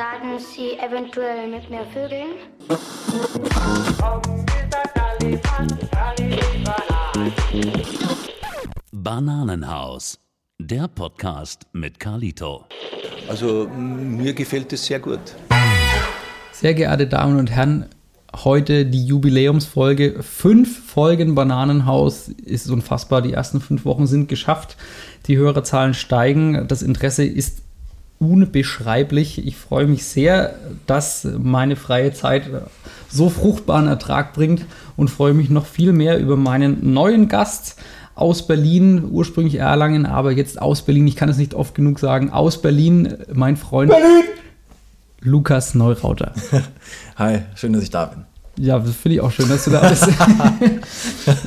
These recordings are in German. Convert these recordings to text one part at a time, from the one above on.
Sagen Sie eventuell mit mir vögeln? Bananenhaus, der Podcast mit Carlito. Also mir gefällt es sehr gut. Sehr geehrte Damen und Herren, heute die Jubiläumsfolge. Fünf Folgen Bananenhaus ist unfassbar. Die ersten fünf Wochen sind geschafft. Die Hörerzahlen steigen. Das Interesse ist unbeschreiblich. Ich freue mich sehr, dass meine freie Zeit so fruchtbaren Ertrag bringt und freue mich noch viel mehr über meinen neuen Gast aus Berlin, ursprünglich Erlangen, aber jetzt aus Berlin. Ich kann es nicht oft genug sagen. Aus Berlin, mein Freund Berlin. Lukas Neurauter. Hi, schön, dass ich da bin. Ja, das finde ich auch schön, dass du da bist.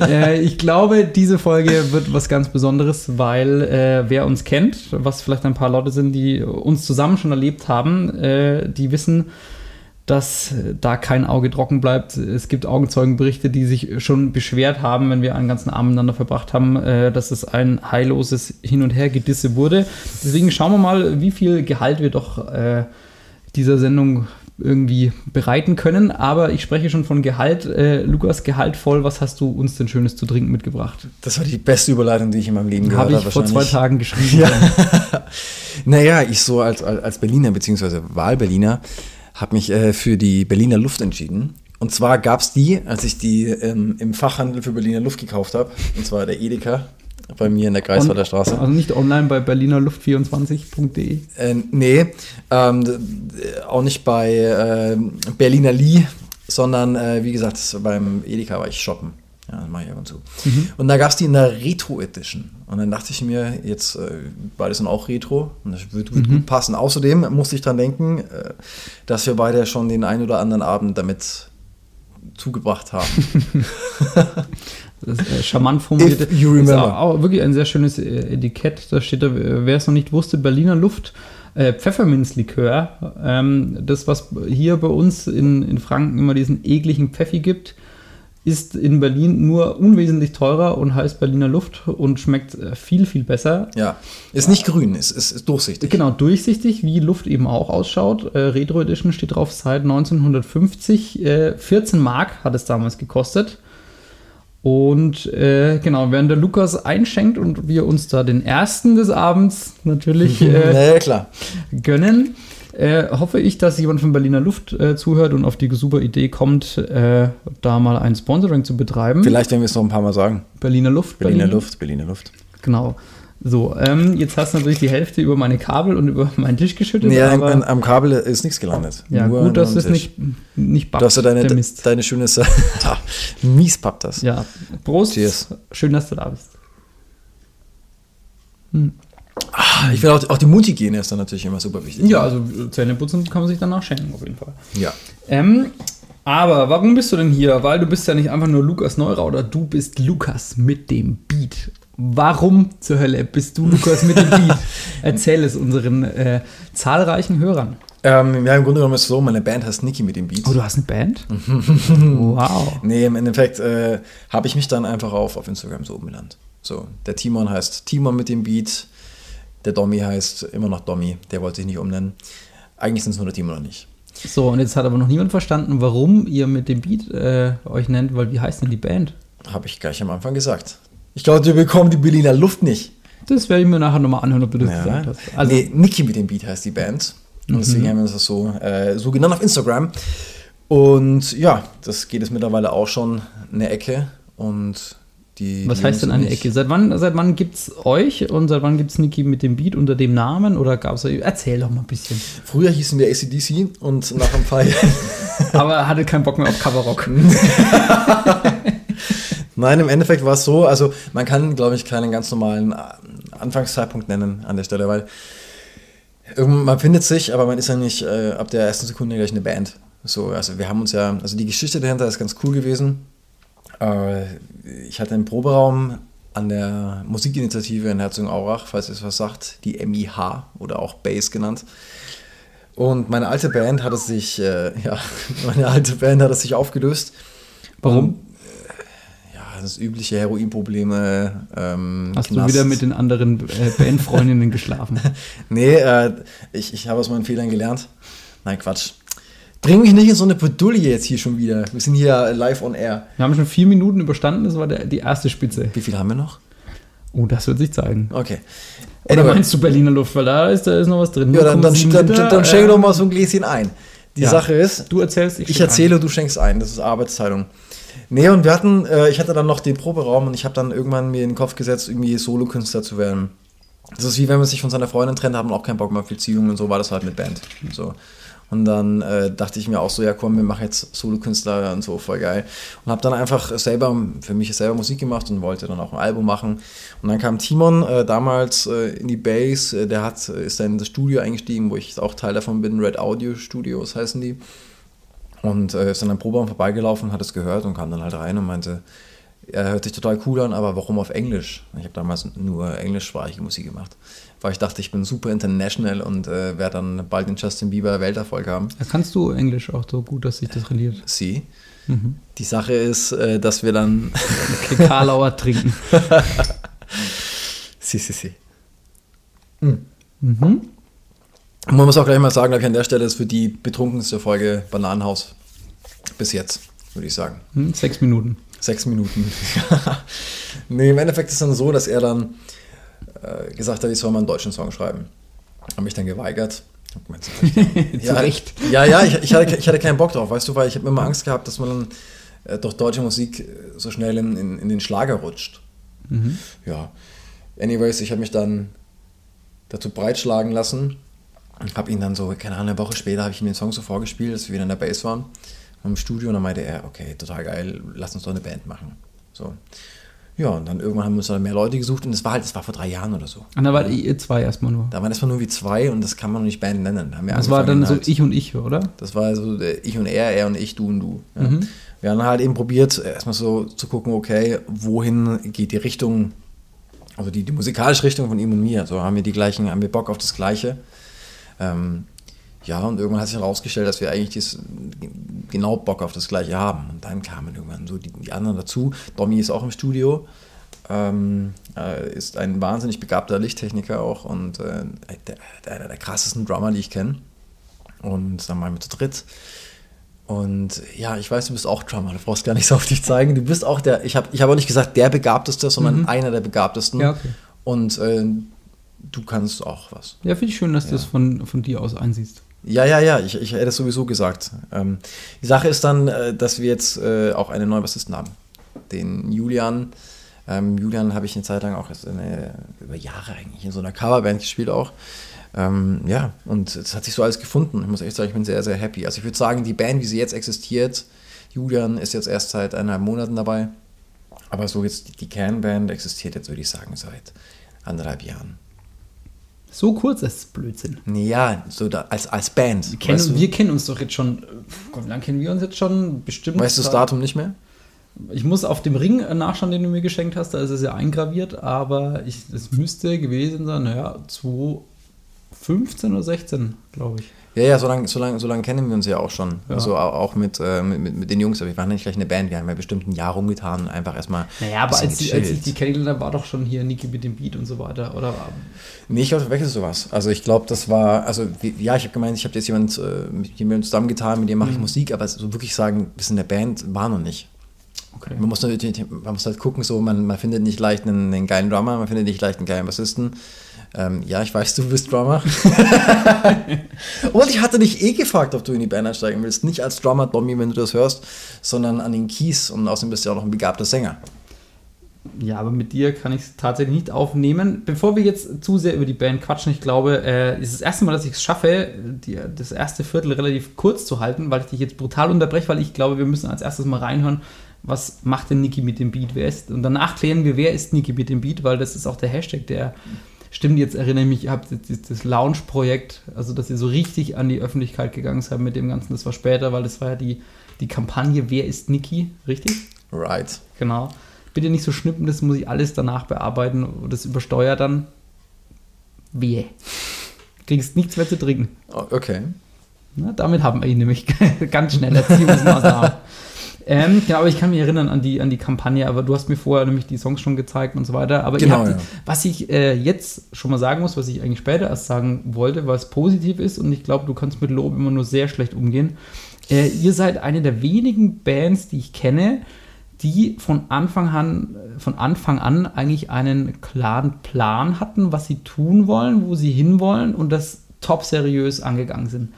äh, ich glaube, diese Folge wird was ganz Besonderes, weil äh, wer uns kennt, was vielleicht ein paar Leute sind, die uns zusammen schon erlebt haben, äh, die wissen, dass da kein Auge trocken bleibt. Es gibt Augenzeugenberichte, die sich schon beschwert haben, wenn wir einen ganzen Abend miteinander verbracht haben, äh, dass es ein heilloses Hin- und Hergedisse wurde. Deswegen schauen wir mal, wie viel Gehalt wir doch äh, dieser Sendung irgendwie bereiten können. Aber ich spreche schon von Gehalt. Äh, Lukas, gehaltvoll, was hast du uns denn Schönes zu trinken mitgebracht? Das war die beste Überleitung, die ich in meinem Leben gehört habe. Habe ich vor zwei Tagen geschrieben. Ja. naja, ich so als, als Berliner bzw. Wahlberliner habe mich äh, für die Berliner Luft entschieden. Und zwar gab es die, als ich die ähm, im Fachhandel für Berliner Luft gekauft habe. Und zwar der Edeka bei mir in der Greifswalder Straße. Also nicht online bei berlinerluft24.de? Äh, nee, ähm, auch nicht bei äh, Berliner Lee, sondern äh, wie gesagt, beim Edeka war ich shoppen. Ja, das mache ich ab und zu. Mhm. Und da gab es die in der Retro Edition. Und dann dachte ich mir, jetzt äh, beide sind auch Retro und das wird, wird mhm. gut passen. Außerdem musste ich dran denken, äh, dass wir beide schon den einen oder anderen Abend damit zugebracht haben. das äh, charmant formuliert. If you remember. Ist auch, auch, wirklich ein sehr schönes äh, Etikett. Da steht da, wer es noch nicht wusste, Berliner Luft. Äh, Pfefferminzlikör. Ähm, das, was hier bei uns in, in Franken immer diesen ekligen Pfeffi gibt, ist in Berlin nur unwesentlich teurer und heißt Berliner Luft und schmeckt äh, viel, viel besser. Ja, ist nicht grün, ist, ist, ist durchsichtig. Genau, durchsichtig, wie Luft eben auch ausschaut. Äh, Retro Edition steht drauf seit 1950. Äh, 14 Mark hat es damals gekostet. Und äh, genau, während der Lukas einschenkt und wir uns da den ersten des Abends natürlich äh, naja, gönnen, äh, hoffe ich, dass jemand von Berliner Luft äh, zuhört und auf die super Idee kommt, äh, da mal ein Sponsoring zu betreiben. Vielleicht werden wir es noch ein paar Mal sagen. Berliner Luft. Berliner Berlin. Luft, Berliner Luft. Genau. So, ähm, jetzt hast du natürlich die Hälfte über meine Kabel und über meinen Tisch geschüttet. Nee, aber am, am Kabel ist nichts gelandet. Ja, Nur gut, dass es nicht, nicht bappt, Dass du deine, deine schöne Mies pappt das. Ja, Prost. Cheers. Schön, dass du da bist. Hm. Ah, ich finde auch, auch die Mundhygiene ist dann natürlich immer super wichtig. Ja, also Zähneputzen kann man sich danach schenken, auf jeden Fall. Ja. Ähm, aber warum bist du denn hier? Weil du bist ja nicht einfach nur Lukas Neurauder, du bist Lukas mit dem Beat. Warum zur Hölle bist du Lukas mit dem Beat? Erzähl es unseren äh, zahlreichen Hörern. Ähm, ja, im Grunde genommen ist es so, meine Band heißt Niki mit dem Beat. Oh, du hast eine Band? wow. Nee, im Endeffekt äh, habe ich mich dann einfach auf, auf Instagram so umbenannt. So, der Timon heißt Timon mit dem Beat. Der Dommy heißt immer noch Dommy, der wollte sich nicht umnennen. Eigentlich sind es nur der Team oder nicht. So, und jetzt hat aber noch niemand verstanden, warum ihr mit dem Beat äh, euch nennt, weil wie heißt denn die Band? Habe ich gleich am Anfang gesagt. Ich glaube, wir bekommen die Berliner Luft nicht. Das werde ich mir nachher nochmal anhören, ob du das ja. gesagt hast. Also, nee, Niki mit dem Beat heißt die Band. Und mhm. deswegen haben wir das so, äh, so genannt auf Instagram. Und ja, das geht jetzt mittlerweile auch schon eine Ecke. Und die, Was heißt denn eine Ecke? Seit wann, seit wann gibt es euch und seit wann gibt es Niki mit dem Beat unter dem Namen? Oder gab es Erzähl doch mal ein bisschen. Früher hießen wir ACDC und nach ein paar Jahren. Aber hatte keinen Bock mehr auf Coverrock. Nein, im Endeffekt war es so, also man kann, glaube ich, keinen ganz normalen äh, Anfangszeitpunkt nennen an der Stelle, weil man findet sich, aber man ist ja nicht äh, ab der ersten Sekunde gleich eine Band. So, also wir haben uns ja, also die Geschichte dahinter ist ganz cool gewesen. Äh, ich hatte einen Proberaum an der Musikinitiative in Herzogenaurach, falls es was sagt, die MIH oder auch Bass genannt. Und meine alte Band hat es sich, äh, ja, meine alte Band hat es sich aufgelöst. Warum? Das übliche Heroinprobleme. Ähm, Hast Knast. du wieder mit den anderen äh, Bandfreundinnen geschlafen? nee, äh, ich, ich habe aus meinen Fehlern gelernt Nein, Quatsch. Bring mich nicht in so eine Bredouille jetzt hier schon wieder. Wir sind hier live on air. Wir haben schon vier Minuten überstanden, das war der, die erste Spitze. Wie viel haben wir noch? Oh, das wird sich zeigen. Okay. Oder Anyway. meinst du Berliner Luft, weil da ist, da ist noch was drin. Ja, dann, dann, 0,7 dann, dann, dann schenk äh, doch mal so ein Gläschen ein. Die ja. Sache ist, Du erzählst, ich schenk erzähle, du schenkst ein. Das ist Arbeitsteilung. Nee, und wir hatten, äh, ich hatte dann noch den Proberaum und ich habe dann irgendwann mir in den Kopf gesetzt, irgendwie Solokünstler zu werden. Das ist wie wenn man sich von seiner Freundin trennt, hat man auch keinen Bock mehr auf Beziehungen und so war das halt mit Band. So. Und dann äh, dachte ich mir auch so, ja komm, wir machen jetzt Solokünstler und so, voll geil. Und habe dann einfach selber, für mich selber Musik gemacht und wollte dann auch ein Album machen. Und dann kam Timon äh, damals äh, in die Base, äh, der hat, ist dann in das Studio eingestiegen, wo ich auch Teil davon bin, Red Audio Studios heißen die. Und äh, ist dann am Proberaum vorbeigelaufen, hat es gehört und kam dann halt rein und meinte, er hört sich total cool an, aber warum auf Englisch? Ich habe damals nur englischsprachige Musik gemacht, weil ich dachte, ich bin super international und äh, werde dann bald den Justin Bieber Welterfolg haben. Kannst du Englisch auch so gut, dass sich das rendiert. Sie. Die Sache ist, äh, dass wir dann. Karlauer trinken. sie, sie, sie. Man muss auch gleich mal sagen, glaube ich, an der Stelle ist für die betrunkenste Folge Bananenhaus bis jetzt, würde ich sagen. Hm, Sechs Minuten. Sechs Minuten. nee, im Endeffekt ist es dann so, dass er dann äh, gesagt hat, ich soll mal einen deutschen Song schreiben. Habe mich dann geweigert. Ja, Recht. Ja, ja, ich, ich, hatte, ich hatte keinen Bock drauf, weißt du, weil ich habe immer Angst gehabt, dass man dann äh, durch deutsche Musik äh, so schnell in, in, in den Schlager rutscht. Ja. Anyways, ich habe mich dann dazu breitschlagen lassen habe ihn dann so, keine Ahnung, eine Woche später habe ich ihm den Song so vorgespielt, dass wir wieder in der Bass waren im Studio und dann meinte er, okay, total geil, lass uns doch eine Band machen. So. Ja, und dann irgendwann haben wir uns dann mehr Leute gesucht und es war halt, es war vor drei Jahren oder so. Und da war ihr zwei erstmal nur. Da waren erstmal nur wie zwei und das kann man noch nicht Band nennen. Da Das war dann angefangen so halt- ich und ich, oder? das war so äh, ich und er, er und ich, du und du. Ja. Mhm. Wir haben halt eben probiert, erstmal so zu gucken, okay, wohin geht die Richtung, also die, die musikalische Richtung von ihm und mir. So haben wir die gleichen, haben wir Bock auf das Gleiche. Ähm, ja, und irgendwann hat sich herausgestellt, dass wir eigentlich dies, genau Bock auf das Gleiche haben. Und dann kamen irgendwann so die, die anderen dazu. Domi ist auch im Studio, ähm, äh, ist ein wahnsinnig begabter Lichttechniker auch und äh, der, einer der krassesten Drummer, die ich kenne. Und dann waren wir zu dritt. Und ja, ich weiß, du bist auch Drummer, du brauchst gar nichts auf dich zeigen. Du bist auch der, ich habe ich hab auch nicht gesagt der Begabteste, sondern einer der Begabtesten. Ja, okay. Und äh, du kannst auch was. Ja, finde ich schön, dass du das von, von dir aus einsiehst. Ja, ja, ja, ich, ich hätte es sowieso gesagt. Ähm, die Sache ist dann, äh, dass wir jetzt äh, auch einen neuen Bassisten haben. Den Julian. Ähm, Julian habe ich eine Zeit lang auch eine, über Jahre eigentlich in so einer Coverband gespielt auch. Ähm, ja, und es hat sich so alles gefunden. Ich muss echt sagen, ich bin sehr, sehr happy. Also ich würde sagen, die Band, wie sie jetzt existiert, Julian ist jetzt erst seit eineinhalb Monaten dabei. Aber so jetzt die Kernband existiert jetzt, würde ich sagen, seit anderthalb Jahren. So kurz ist es Blödsinn. Ja, so da, als, als Band. Wir kennen, wir kennen uns doch jetzt schon. Gott, wie lange kennen wir uns jetzt schon? Bestimmt. Weißt du das Datum nicht mehr? Ich muss auf dem Ring äh, nachschauen, den du mir geschenkt hast, da ist es ja eingraviert, aber ich, es müsste gewesen sein, naja, 2015 oder 16, glaube ich. Ja, ja, so lange so lang, so lang kennen wir uns ja auch schon. Ja. Also au- auch mit, äh, mit, mit, den Jungs, aber wir waren nicht gleich eine Band, wir haben ja bestimmt ein Jahr rumgetan und einfach erstmal. Naja, aber als, die, als ich die kennengelernt habe, war doch schon hier Niki mit dem Beat und so weiter, oder? Nee, ich glaube, wechselst sowas. Also ich glaube, das war, also wie- ja, ich habe gemeint, ich habe jetzt jemand äh, mit jemandem zusammengetan, mit dem mache ich Musik, aber so wirklich sagen, wir sind eine Band, war noch nicht. Okay. Man muss, natürlich, man muss halt gucken, so, man, man findet nicht leicht einen, einen geilen Drummer, man findet nicht leicht einen geilen Bassisten. Ähm, ja, ich weiß, du bist Drummer. Und ich hatte dich eh gefragt, ob du in die Band einsteigen willst. Nicht als Drummer, Dommy, wenn du das hörst, sondern an den Keys. Und außerdem bist du ja auch noch ein begabter Sänger. Ja, aber mit dir kann ich es tatsächlich nicht aufnehmen. Bevor wir jetzt zu sehr über die Band quatschen, ich glaube, äh, es ist das erste Mal, dass ich es schaffe, die, das erste Viertel relativ kurz zu halten, weil ich dich jetzt brutal unterbreche, weil ich glaube, wir müssen als erstes mal reinhören, was macht denn Niki mit dem Beat, wer ist. Und danach klären wir, wer ist Niki mit dem Beat, weil das ist auch der Hashtag, der stimmt, jetzt erinnere ich mich, ihr habt jetzt das- das Lounge-Projekt, also dass ihr so richtig an die Öffentlichkeit gegangen seid mit dem Ganzen, das war später, weil das war ja die, die Kampagne Wer ist Niki, richtig? Right. Genau. Bitte nicht so schnippen, das muss ich alles danach bearbeiten und das übersteuert dann. Wehe. Kriegst nichts mehr zu trinken. Oh, Okay. Na, damit haben wir ihn nämlich ganz schnell Erziehungsmaßnahmen. Ähm, genau, aber ich kann mich erinnern an die, an die Kampagne, aber du hast mir vorher nämlich die Songs schon gezeigt und so weiter. Aber Genau, habt, ja. was ich äh, jetzt schon mal sagen muss, was ich eigentlich später erst sagen wollte, was positiv ist und ich glaube, du kannst mit Lob immer nur sehr schlecht umgehen. Äh, ihr seid eine der wenigen Bands, die ich kenne, die von Anfang an, von Anfang an eigentlich einen klaren Plan hatten, was sie tun wollen, wo sie hinwollen und das top seriös angegangen sind.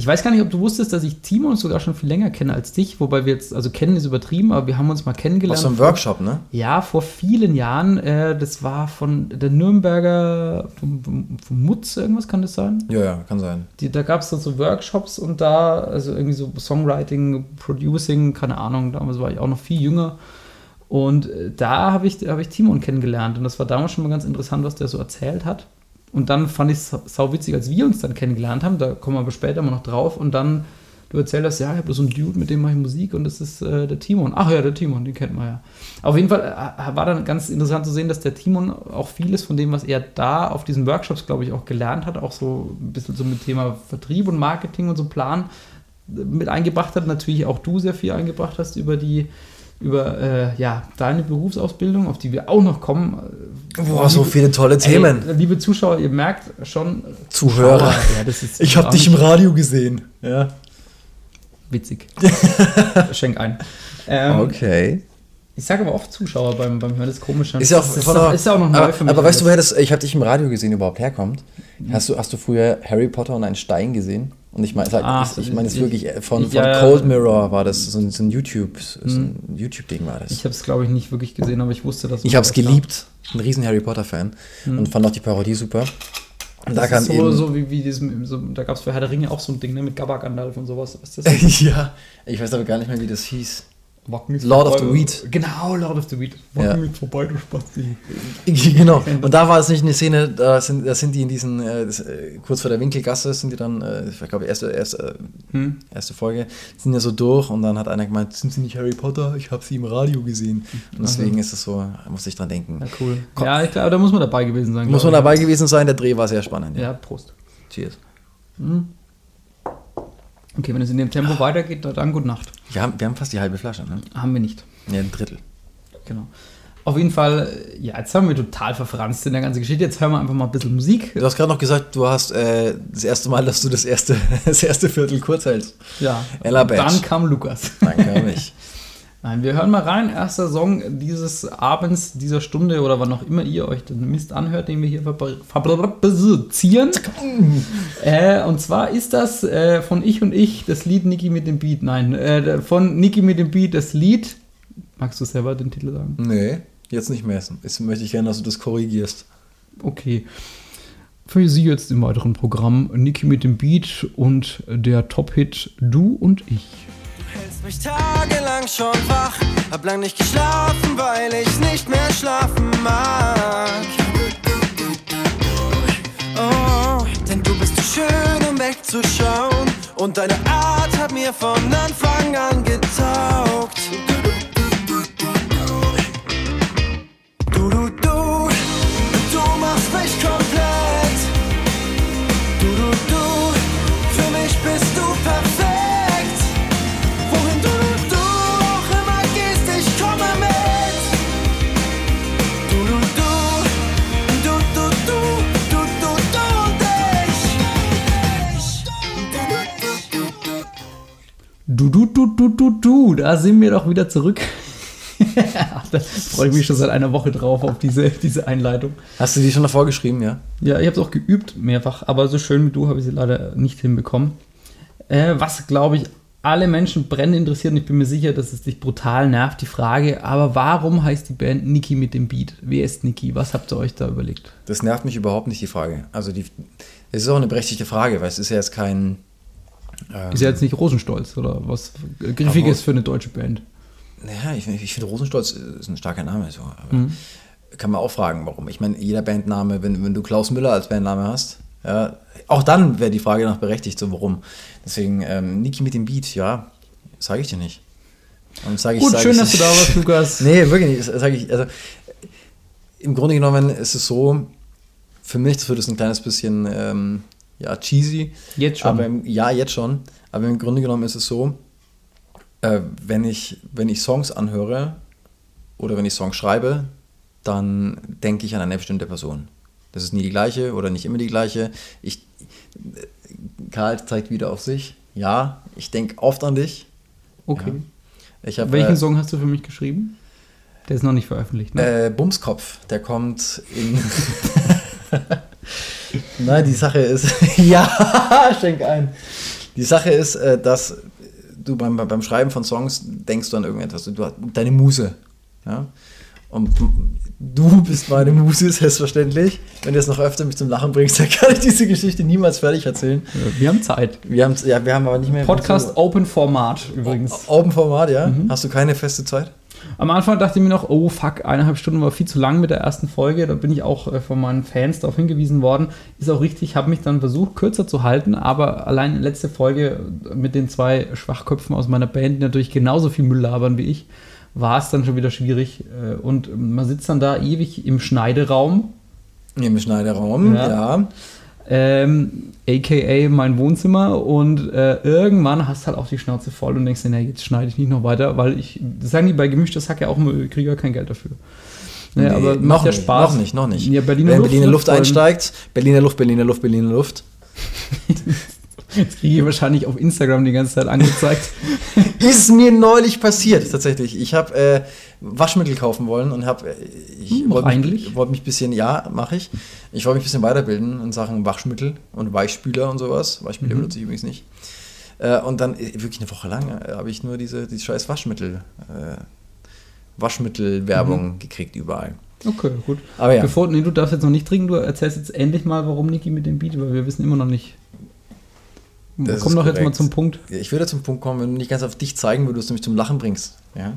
Ich weiß gar nicht, ob du wusstest, dass ich Timon sogar schon viel länger kenne als dich, wobei wir jetzt, also kennen ist übertrieben, aber wir haben uns mal kennengelernt. so einem Workshop, ne? Ja, vor vielen Jahren. Äh, das war von der Nürnberger, vom, vom, vom Mutz, irgendwas kann das sein? Ja, ja, kann sein. Die, da gab es dann so Workshops und da, also irgendwie so Songwriting, Producing, keine Ahnung, damals war ich auch noch viel jünger. Und äh, da habe ich, hab ich Timon kennengelernt und das war damals schon mal ganz interessant, was der so erzählt hat. Und dann fand ich es sau witzig, als wir uns dann kennengelernt haben, da kommen wir aber später mal noch drauf und dann, du erzählst ja, ich habe so einen Dude, mit dem mache ich Musik und das ist äh, der Timon. Ach ja, der Timon, den kennt man ja. Auf jeden Fall äh, war dann ganz interessant zu sehen, dass der Timon auch vieles von dem, was er da auf diesen Workshops, glaube ich, auch gelernt hat, auch so ein bisschen so mit Thema Vertrieb und Marketing und so Plan äh, mit eingebracht hat. Natürlich auch du sehr viel eingebracht hast über die über äh, ja, deine Berufsausbildung, auf die wir auch noch kommen. Boah, so viele tolle Themen. Ey, liebe Zuschauer, ihr merkt schon. Zuhörer. Ja, Ich habe dich im Radio gesehen. Ja. Witzig. Schenk ein. Ähm, Okay. Ich sage aber oft Zuschauer beim, beim Hören, das ist komisch. Ist ja auch, ist, doch- der- ist ja auch noch neu aber, für mich. Aber weißt du, woher das Ich habe dich im Radio gesehen überhaupt herkommt? Hast du, hast du früher Harry Potter und einen Stein gesehen? Und ich meine, Ach, ich, ich meine es ich- wirklich äh, von, von ja. Cold Mirror war das so ein, so ein YouTube, so ein YouTube-Ding war das. Ich habe es, glaube ich, nicht wirklich gesehen, aber ich wusste, dass Ich habe es geliebt. Ein riesen Harry Potter-Fan und fand auch die Parodie super. Und da Da kam ist so, eben. so wie, wie diesem, so, da gab es für Herr der Ringe auch so ein Ding, ne, mit Gabak Gandalf und sowas. Was ist das? ja, ich weiß aber gar nicht mehr, wie das hieß. Lord of vorbei. the Weed. Genau, Lord of the Weed. Ja. Wacken ist vorbei, du Spasti. genau. Und da war es nicht eine Szene, da sind, da sind die in diesen, äh, das, äh, kurz vor der Winkelgasse sind die dann, äh, ich glaube, erste, erste, Hm. erste Folge, sind ja so durch und dann hat einer gemeint, sind sie nicht Harry Potter? Ich habe sie im Radio gesehen. Und deswegen ist es so, da muss ich dran denken. Ja, cool. Ja, ich glaube, da muss man dabei gewesen sein. Muss man dabei gewesen sein, der Dreh war sehr spannend. ich. Ja, Prost. Cheers. Okay, wenn es in dem Tempo weitergeht, dann gute Nacht. Wir haben, wir haben fast die halbe Flasche, ne? Haben wir nicht. Ja, ein Drittel. Genau. Auf jeden Fall, ja, jetzt haben wir total verfranst in der ganzen Geschichte. Jetzt hören wir einfach mal ein bisschen Musik. Du hast gerade noch gesagt, du hast äh, das erste Mal, dass du das erste, das erste Viertel kurz hältst. Ja. Ella Badge. Dann kam Lukas. Danke, mich. Nein, wir hören mal rein. Erster Song dieses Abends, dieser Stunde oder wann auch immer ihr euch den Mist anhört, den wir hier fabri- fabrizieren. äh, und zwar ist das äh, von Ich und Ich das Lied Niki mit dem Beat. Nein, äh, von Niki mit dem Beat das Lied. Magst du selber den Titel sagen? Nee, jetzt nicht mehr. Jetzt möchte ich gerne, dass du das korrigierst. Okay. Für Sie jetzt im weiteren Programm Niki mit dem Beat und der Top-Hit Du und Ich. Hältst mich tagelang schon wach. Hab lang nicht geschlafen, weil ich nicht mehr schlafen mag. Oh, denn du bist zu schön, um wegzuschauen. Und deine Art hat mir von Anfang an getaugt. Du, du, du, du, du, du, da sind wir doch wieder zurück. da freue ich mich schon seit einer Woche drauf auf diese, diese Einleitung. Hast du die schon davor geschrieben, ja? Ja, ich habe es auch geübt mehrfach, aber so schön wie du habe ich sie leider nicht hinbekommen. Äh, was, glaube ich, alle Menschen brennend interessiert, und ich bin mir sicher, dass es dich brutal nervt, die Frage, aber warum heißt die Band Niki mit dem Beat? Wer ist Niki? Was habt ihr euch da überlegt? Das nervt mich überhaupt nicht, die Frage. Also, die, es ist auch eine berechtigte Frage, weil es ist ja jetzt kein. Ähm, Ist ja jetzt nicht Rosenstolz oder was Griffiges für eine deutsche Band. Ja, ich, ich finde Rosenstolz ist ein starker Name. So, aber Kann man auch fragen, warum. Ich meine, jeder Bandname, wenn, wenn du Klaus Müller als Bandname hast, ja, auch dann wäre die Frage noch berechtigt, so warum. Deswegen, ähm, Niki mit dem Beat, ja, sage ich dir nicht. Und sag ich, Gut, sag schön, ich, dass du da warst, Lukas. Nee, wirklich nicht. Sag ich, also, Im Grunde genommen ist es so, für mich, das wird es ein kleines bisschen ähm, ja, cheesy. Jetzt schon. Aber im, ja, jetzt schon. Aber im Grunde genommen ist es so, Äh, wenn, ich, wenn ich Songs anhöre oder wenn ich Songs schreibe, dann denke ich an eine bestimmte Person. Das ist nie die gleiche oder nicht immer die gleiche. Ich, Karl zeigt wieder auf sich. Ja, ich denke oft an dich. Okay. Ja. Hab, Welchen äh, Song hast du für mich geschrieben? Der ist noch nicht veröffentlicht, ne? Äh, Bumskopf, der kommt in. Nein, die Sache ist. ja, schenk ein. Die Sache ist, äh, dass du beim, beim Schreiben von Songs denkst du an irgendetwas. Du, hast deine Muse. Ja? Und du bist meine Muse, selbstverständlich. Wenn du es noch öfter mich zum Lachen bringst, dann kann ich diese Geschichte niemals fertig erzählen. Wir haben Zeit. Wir haben, ja, wir haben aber nicht mehr. Podcast Open Format übrigens. Open Format, ja. Hast du keine feste Zeit? Am Anfang dachte ich mir noch, oh fuck, eineinhalb Stunden war viel zu lang mit der ersten Folge. Da bin ich auch äh, von meinen Fans darauf hingewiesen worden. Ist auch richtig, habe mich dann versucht, kürzer zu halten, aber allein letzte Folge mit den zwei Schwachköpfen aus meiner Band, die natürlich genauso viel Müll labern wie ich, war es dann schon wieder schwierig. Äh, Und man sitzt dann da ewig im Schneideraum, Im Schneiderraum, Ja. ja. Ähm, aka mein Wohnzimmer und äh, irgendwann hast halt auch die Schnauze voll und denkst dir, nee, jetzt schneide ich nicht noch weiter, weil ich, das sagen die bei gemischtes Hack ja auch immer, ich kriege ja kein Geld dafür. Nee, Nee, aber noch macht ja nicht, Spaß. Noch nicht, noch nicht. Ja, Berliner Wenn Luft, Berliner ne? Luft einsteigt, Berliner Luft, Berliner Luft, Berliner Luft. Das kriege ich wahrscheinlich auf Instagram die ganze Zeit angezeigt. Ist mir neulich passiert, tatsächlich. Ich habe äh, Waschmittel kaufen wollen und habe, ich Hm, wollte eigentlich? mich, wollt mich ein bisschen, ja, mache ich. Ich wollte mich ein bisschen weiterbilden in Sachen Waschmittel und Weichspüler und sowas. Weichspüler Mhm. benutze ich übrigens nicht. Äh, und dann äh, wirklich eine Woche lang äh, habe ich nur diese, diese scheiß Waschmittel, äh, Waschmittelwerbung gekriegt überall. Okay, gut. Aber ja. Bevor, nee, du darfst jetzt noch nicht trinken, du erzählst jetzt endlich mal, warum Niki mit dem Beat, weil wir wissen immer noch nicht. Das Komm doch jetzt mal korrekt. zum Punkt. Ich würde zum Punkt kommen, wenn du nicht ganz auf dich zeigen würdest und mich zum Lachen bringst. Ja?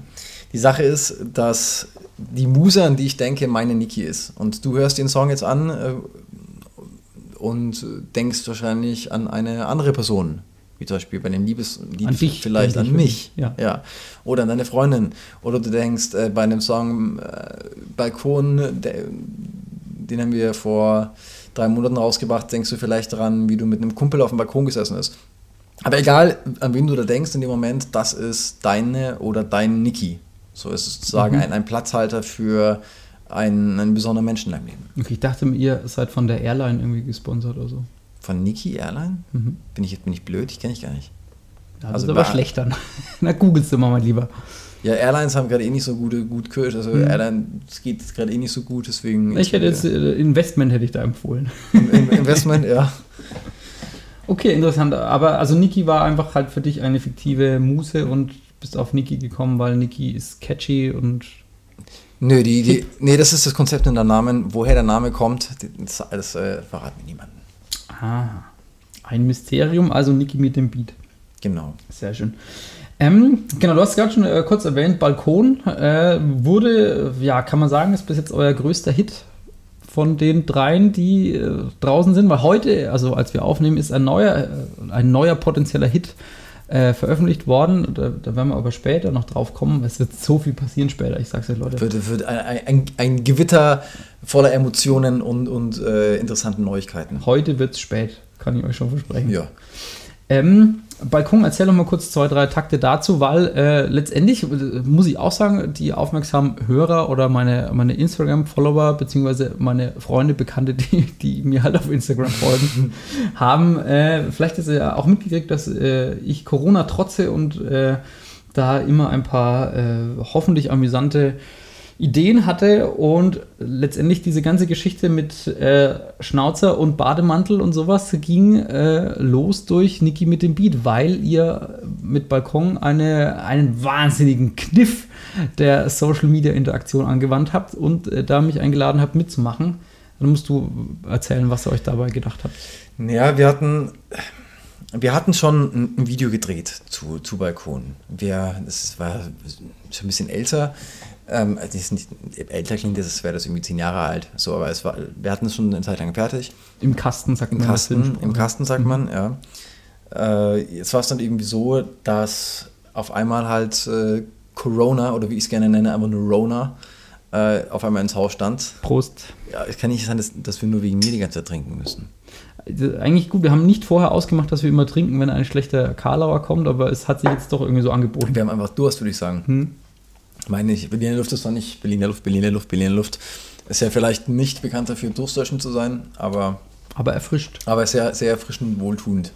Die Sache ist, dass die Muse, an die ich denke, meine Niki ist. Und du hörst den Song jetzt an äh, und denkst wahrscheinlich an eine andere Person. Wie zum Beispiel bei dem Liebeslied An dich, vielleicht an ich mich. wirklich, ja. Oder an deine Freundin. Oder du denkst äh, bei einem Song äh, Balkon, der, den haben wir vor drei Monaten rausgebracht, denkst du vielleicht daran, wie du mit einem Kumpel auf dem Balkon gesessen bist. Aber egal, an wen du da denkst in dem Moment, das ist deine oder dein Niki. So ist es sozusagen Mhm. ein, ein Platzhalter für einen, einen besonderen Menschen in deinem Leben. Okay, ich dachte, ihr seid von der Airline irgendwie gesponsert oder so. Von Niki Airline? Mhm. Bin ich jetzt bin ich blöd? Ich kenne ich gar nicht. Ja, das Also ist aber bei- schlecht dann. Na, googelst du mal, mein Lieber. Ja, Airlines haben gerade eh nicht so gute gut Kurs. Also Mhm. Airline, es geht gerade eh nicht so gut, deswegen. Ich hätte jetzt äh, Investment hätte ich da empfohlen. Im Investment, ja. Okay, interessant. Aber also Niki war einfach halt für dich eine fiktive Muse und bist auf Niki gekommen, weil Niki ist catchy und Nö, die, die, nee, das ist das Konzept in der Namen. Woher der Name kommt, das, das äh, verraten wir niemanden. ah, ein Mysterium, also Niki mit dem Beat. Genau. Sehr schön. Ähm, genau, du hast gerade schon äh, kurz erwähnt, Balkon äh, wurde, ja, kann man sagen, ist bis jetzt euer größter Hit von den dreien, die äh, draußen sind, weil heute, also als wir aufnehmen, ist ein neuer, äh, ein neuer potenzieller Hit äh, veröffentlicht worden. Da, da werden wir aber später noch drauf kommen. Es wird so viel passieren später, ich sag's euch, Leute. Wird, wird ein, ein, ein Gewitter voller Emotionen und, und äh, interessanten Neuigkeiten. Heute wird's spät, kann ich euch schon versprechen. Ja. Ähm, Balkon, erzähl doch mal kurz zwei, drei Takte dazu, weil äh, letztendlich äh, muss ich auch sagen, die aufmerksamen Hörer oder meine, meine Instagram-Follower, beziehungsweise meine Freunde, Bekannte, die, die mir halt auf Instagram folgen, haben äh, vielleicht ist ja auch mitgekriegt, dass äh, ich Corona trotze und äh, da immer ein paar äh, hoffentlich amüsante Ideen hatte und letztendlich diese ganze Geschichte mit äh, Schnauzer und Bademantel und sowas ging äh, los durch Niki mit dem Beat, weil ihr mit Balkon eine, einen wahnsinnigen Kniff der Social Media Interaktion angewandt habt und äh, da mich eingeladen habt mitzumachen. Dann musst du erzählen, was ihr euch dabei gedacht habt. Ja, wir hatten, wir hatten schon ein, Video gedreht zu, zu Balkon. Wir, das war schon ein bisschen älter. Ähm, also das nicht, älter klingt das, als wäre das irgendwie zehn Jahre alt. So, aber es war, wir hatten es schon eine Zeit lang fertig. Im Kasten sagt Im man das Kasten, im Kasten sagt man, ja. Äh, jetzt war es dann irgendwie so, dass auf einmal halt äh, Corona, oder wie ich es gerne nenne, einfach nur Rona, äh, auf einmal ins Haus stand. Prost. Ja, es kann nicht sein, dass, dass wir nur wegen mir die ganze Zeit trinken müssen. Also Eigentlich gut, wir haben nicht vorher ausgemacht, dass wir immer trinken, wenn ein schlechter Karlauer kommt, aber es hat sich jetzt doch irgendwie so angeboten. Wir haben einfach Durst, würde ich sagen. Hm. Meine ich, Berliner Luft ist zwar nicht Berliner Luft, Berliner Luft, Berliner Luft. Ist ja vielleicht nicht bekannt dafür, durstlöschend zu sein, aber, Aber erfrischt. aber sehr, sehr erfrischend und wohltuend.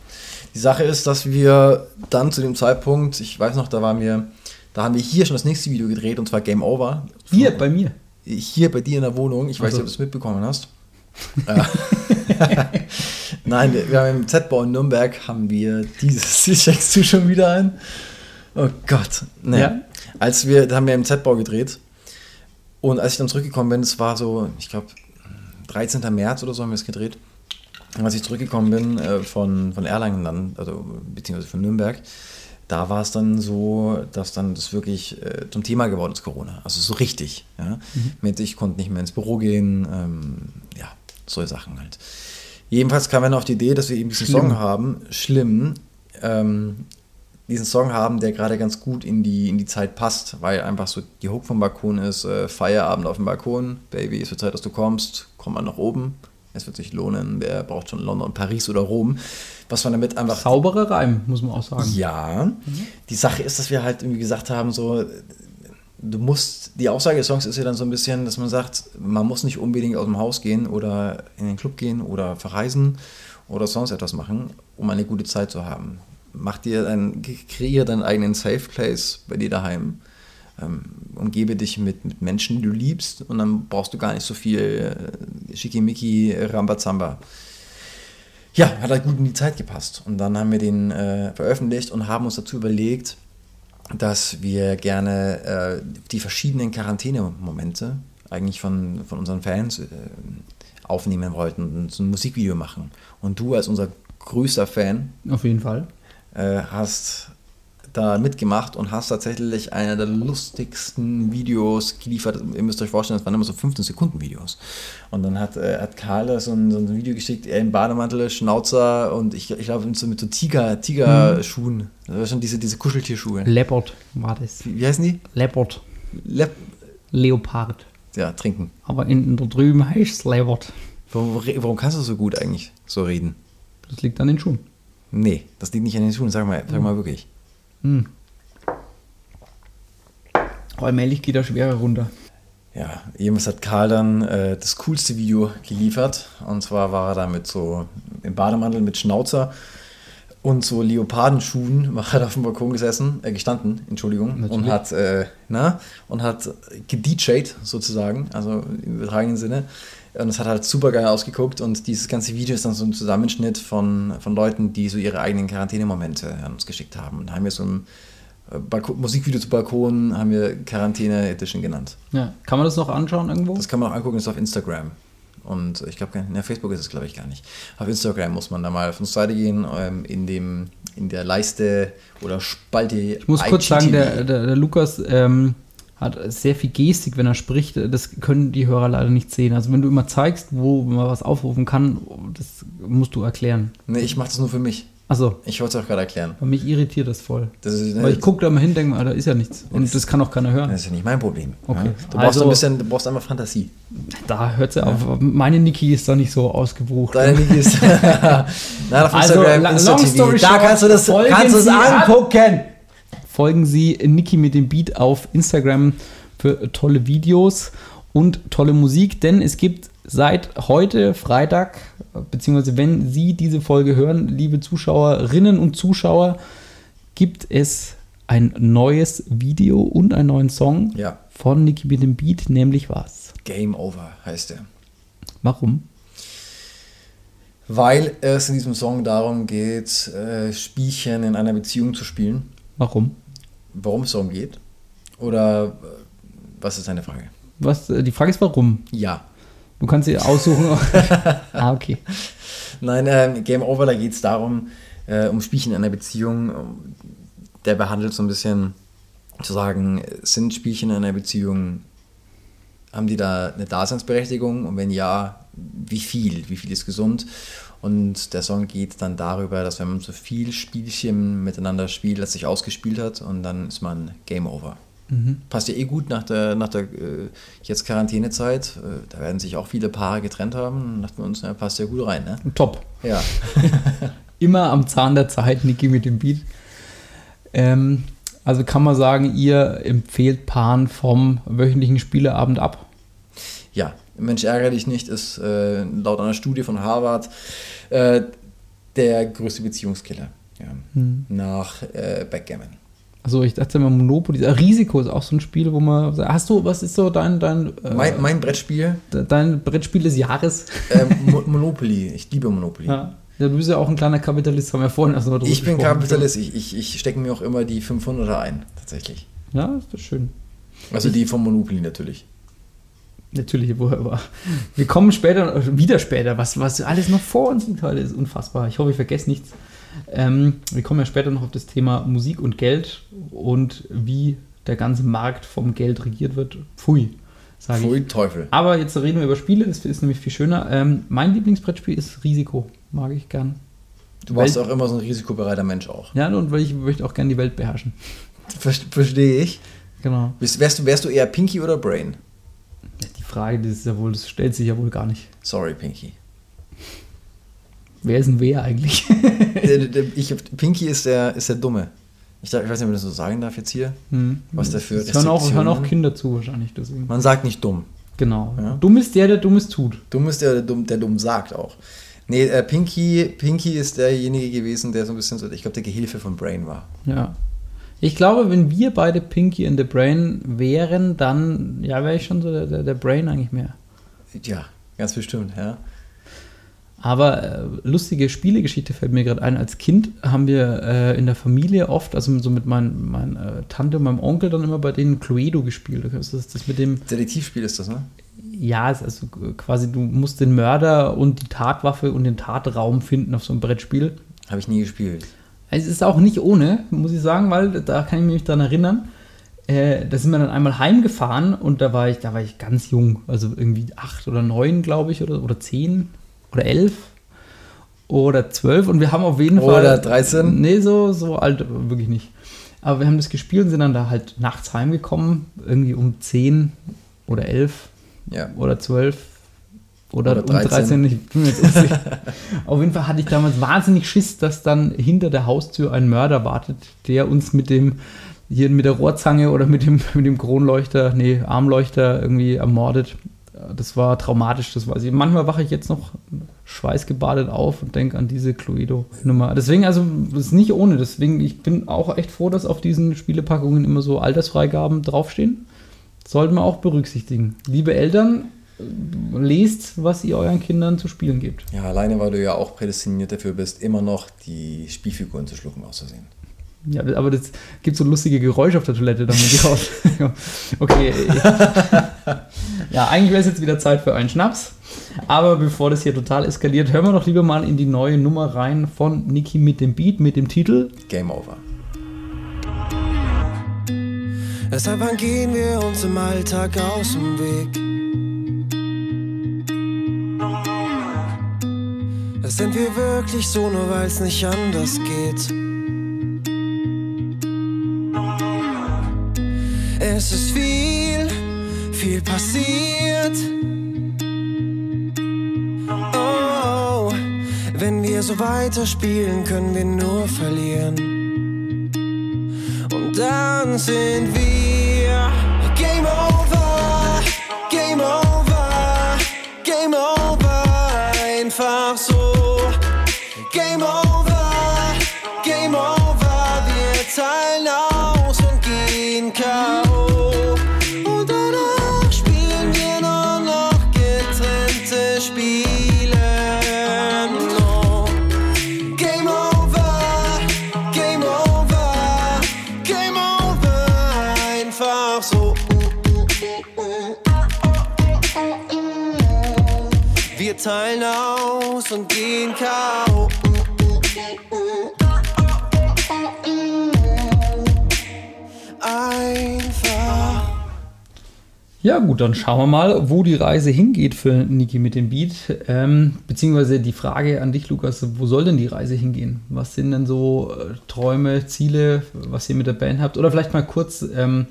Die Sache ist, dass wir dann zu dem Zeitpunkt, ich weiß noch, da waren wir, da haben wir hier schon das nächste Video gedreht und zwar Game Over. Hier, bei mir. hier bei dir in der Wohnung. Ich weiß nicht, ob du es mitbekommen hast. Nein, wir haben im Z-Bau in Nürnberg haben wir dieses, checkst du schon wieder ein? Oh Gott. Nee. Ja. Als wir, da haben wir im Z-Bau gedreht und als ich dann zurückgekommen bin, es war so, ich glaube, 13. März oder so haben wir es gedreht. Und als ich zurückgekommen bin äh, von, von Erlangen dann, also beziehungsweise von Nürnberg, da war es dann so, dass dann das wirklich äh, zum Thema geworden ist, Corona. Also so richtig. Ja? Mit ich konnte nicht mehr ins Büro gehen, ähm, ja, solche Sachen halt. Jedenfalls kam dann auf die Idee, dass wir eben diesen Schlimm. Song haben, schlimm, ähm, diesen Song haben, der gerade ganz gut in die, in die Zeit passt, weil einfach so die Hook vom Balkon ist, äh, Feierabend auf dem Balkon, Baby, es wird Zeit, dass du kommst, komm mal nach oben, es wird sich lohnen, wer braucht schon London, Paris oder Rom, was man damit einfach... Sauberer Reim, muss man auch sagen. Ja, die Sache ist, dass wir halt irgendwie gesagt haben, so, du musst, die Aussage des Songs ist ja dann so ein bisschen, dass man sagt, man muss nicht unbedingt aus dem Haus gehen oder in den Club gehen oder verreisen oder sonst etwas machen, um eine gute Zeit zu haben. Mach dir dann, kreiere deinen eigenen Safe Place bei dir daheim. Ähm, umgebe dich mit, mit Menschen, die du liebst und dann brauchst du gar nicht so viel äh, Schickimicki, Rambazamba. Ja, hat halt gut in die Zeit gepasst. Und dann haben wir den äh, veröffentlicht und haben uns dazu überlegt, dass wir gerne äh, die verschiedenen Quarantänemomente eigentlich von, von unseren Fans äh, aufnehmen wollten und so ein Musikvideo machen. Und du als unser größter Fan Auf jeden Fall. äh, hast da mitgemacht und hast tatsächlich einer der lustigsten Videos geliefert. Ihr müsst euch vorstellen, das waren immer so 15 Sekunden Videos. Und dann hat, äh, hat Karl da so ein, so ein Video geschickt, er im Bademantel, Schnauzer und ich, ich glaube mit so, mit so Tiger, Tigerschuhen. Das war schon diese, diese Kuscheltierschuhe. Leopard war das. Wie, wie heißen die? Leopard. Lep Leopard. ja, trinken. Aber in, da drüben heißt es Leopard. Warum, warum kannst du so gut eigentlich so reden? Das liegt an den Schuhen. Nee, das liegt nicht an den Schuhen, sag mal, sag mal wirklich. Allmählich geht er schwerer runter. Ja, jedenfalls hat Karl dann äh, das coolste Video geliefert. Und zwar war er da mit so im Bademantel mit Schnauzer und so Leopardenschuhen war er da auf dem Balkon gesessen, äh, gestanden, Entschuldigung, und Natürlich. hat, äh, na, und hat gedjayt sozusagen, also im übertragenen Sinne. Und es hat halt super geil ausgeguckt und dieses ganze Video ist dann so ein Zusammenschnitt von, von Leuten, die so ihre eigenen Quarantänemomente an uns geschickt haben. Und da haben wir so ein äh, Balkon, Musikvideo zu Balkon, haben wir Quarantäne Edition genannt. Ja. Kann man das noch anschauen irgendwo? Das kann man auch angucken, ist auf Instagram. Und ich glaube, in Facebook ist es, glaube ich, gar nicht. Auf Instagram muss man da mal auf unsere Seite gehen, ähm, in, dem, in der Leiste oder Spalte. Ich muss kurz sagen, der, der, der Lukas ähm, hat sehr viel Gestik, wenn er spricht. Das können die Hörer leider nicht sehen. Also wenn du immer zeigst, wo man was aufrufen kann, das musst du erklären. Nee, ich mache das nur für mich. Also, Ich wollte es auch gerade erklären. bei mich irritiert das voll. Das ist, Weil ich gucke da mal hin, denke mir, da ist ja nichts. Und das kann auch keiner hören. Das ist ja nicht mein Problem. Okay. Ja? Du brauchst Also- ein bisschen, du brauchst einfach Fantasie. Da hört sie auf. Meine Niki ist da nicht so ausgebucht. Deine Niki ist. Nein, auf Also, Instagram, la- Insta long TV. story Da short, kannst du das, kannst du ab. Folgen Sie Niki mit dem Beat auf Instagram für tolle Videos und tolle Musik, denn es gibt seit heute Freitag, beziehungsweise wenn Sie diese Folge hören, liebe Zuschauerinnen und Zuschauer, gibt es ein neues Video und einen neuen Song Ja. von Niki mit dem Beat, nämlich was? Game Over heißt der. Warum? Weil es in diesem Song darum geht, äh, Spielchen in einer Beziehung zu spielen. Warum? Warum es darum geht? Oder äh, was ist deine Frage? Was, äh, die Frage ist warum. Ja. Du kannst sie aussuchen. ah, okay. Nein, ähm, Game Over, da geht es darum, äh, um Spielchen in einer Beziehung. um- Der behandelt so ein bisschen zu sagen, sind Spielchen in einer Beziehung, haben die da eine Daseinsberechtigung? Und wenn ja, wie viel? Wie viel ist gesund? Und der Song geht dann darüber, dass wenn man so viel Spielchen miteinander spielt, das sich ausgespielt hat und dann ist man Game Over. Passt ja eh gut nach der, nach der äh, jetzt Quarantänezeit. Äh, da werden sich auch viele Paare getrennt haben. Dachten wir uns, na, passt ja gut rein, ne? Top. Ja. Immer am Zahn der Zeit, Niki mit dem Beat. Ähm, also kann man sagen, ihr empfehlt Paaren vom wöchentlichen Spieleabend ab. Ja, Mensch ärgere dich nicht ist äh, laut einer Studie von Harvard äh, der größte Beziehungskiller. Ja. Nach äh, Backgammon. Also ich dachte immer Monopoly, Risiko ist auch so ein Spiel, wo man, hast du, was ist so dein, dein, äh, Mein, mein Brettspiel, dein Brettspiel des Jahres? äh, Mo Monopoly. Ich liebe Monopoly. Ja. ja, du bist ja auch ein kleiner Kapitalist, haben wir vorhin erst mal drüber Ich bin. Kapitalist. Ich, ich, ich stecke mir auch immer die 500er ein, tatsächlich. Ja, ist das schön. Also die vom Monopoly natürlich. Natürlich, woher war. Wir kommen später, wieder später, was, was alles noch vor uns liegt heute, ist unfassbar. Ich hoffe, ich vergesse nichts. Ähm, wir kommen ja später noch auf das Thema Musik und Geld und wie der ganze Markt vom Geld regiert wird. Pfui, sage ich. Pfui Teufel. Aber jetzt reden wir über Spiele, das ist nämlich viel schöner. Ähm, mein Lieblingsbrettspiel ist Risiko, mag ich gern. Du warst Welt- auch immer so ein risikobereiter Mensch auch. Ja, und weil ich möchte auch gern die Welt beherrschen. Ver Verstehe ich. Genau. Wärst du, wärst du eher Pinky oder Brain? Frage, das ist ja wohl, das stellt sich ja wohl gar nicht. Sorry, Pinky. Wer ist denn wer eigentlich? der, der, ich, Pinky ist der, ist der Dumme. Ich, darf, ich weiß nicht, ob ich das so sagen darf jetzt hier. Hm. Was da für Es hören auch, hören auch? Kinder zu wahrscheinlich, deswegen. Man sagt nicht dumm. Genau. Ja. Dumm ist der, der Dummes tut. Dumm ist der, der dumm, der dumm sagt auch. Nee, äh, Pinky, Pinky ist derjenige gewesen, der so ein bisschen so, ich glaube, der Gehilfe von Brain war. Ja. Ich glaube, wenn wir beide Pinky and the Brain wären, dann, ja, wäre ich schon so der, der, Brain eigentlich mehr. Ja, ganz bestimmt, ja. Aber äh, lustige Spielegeschichte fällt mir gerade ein. Als Kind haben wir äh, in der Familie oft, also so mit meinen mein, äh, Tante und meinem Onkel dann immer bei denen Cluedo gespielt. Das ist das mit dem, Detektivspiel ist das, ne? ja, also quasi, du musst den Mörder und die Tatwaffe und den Tatraum finden auf so einem Brettspiel. Habe ich nie gespielt. Es ist auch nicht ohne, muss ich sagen, weil da kann ich mich daran erinnern. Äh, da sind wir dann einmal heimgefahren und da war ich, da war ich ganz jung, also irgendwie acht oder neun, glaube ich, oder, oder zehn oder elf oder zwölf und wir haben auf jeden Fall. Oder 13? Nee, so, so alt wirklich nicht. Aber wir haben das gespielt und sind dann da halt nachts heimgekommen, irgendwie um zehn oder elf Ja. oder 12 oder, Oder um 13. 13. ich bin mir jetzt unsicher. Auf jeden Fall hatte ich damals wahnsinnig Schiss, dass dann hinter der Haustür ein Mörder wartet, der uns mit dem hier mit der Rohrzange oder mit dem, mit dem Kronleuchter, nee, Armleuchter irgendwie ermordet. Das war traumatisch, das weiß ich. Manchmal wache ich jetzt noch schweißgebadet auf und denke an diese Cluedo-Nummer. Deswegen, also, das ist nicht ohne. Deswegen, ich bin auch echt froh, dass auf diesen Spielepackungen immer so Altersfreigaben draufstehen. Sollten wir auch berücksichtigen. Liebe Eltern, lest, was ihr euren Kindern zu spielen gebt. Ja, alleine, weil du ja auch prädestiniert dafür bist, immer noch die Spielfiguren zu schlucken auszusehen. Ja, aber das gibt so lustige Geräusche auf der Toilette, damit die raus. okay. ja, eigentlich wäre es jetzt wieder Zeit für einen Schnaps. Aber bevor das hier total eskaliert, hören wir doch lieber mal in die neue Nummer rein von Niki mit dem Beat, mit dem Titel. Game over. Deshalb gehen wir uns im Alltag aus dem Weg? Sind wir wirklich so, nur weil's nicht anders geht? Es ist viel, viel passiert. Oh, wenn wir so weiterspielen, können wir nur verlieren. Und dann sind wir Game over, Game over, Game over, aus und gehen K.O. Einfach. Ja, gut, dann schauen wir mal, wo die Reise hingeht für Niki mit dem Beat. Ähm, beziehungsweise die Frage an dich, Lukas, wo soll denn die Reise hingehen? Was sind denn so äh, Träume, Ziele, was ihr mit der Band habt? Oder vielleicht mal kurz, ähm,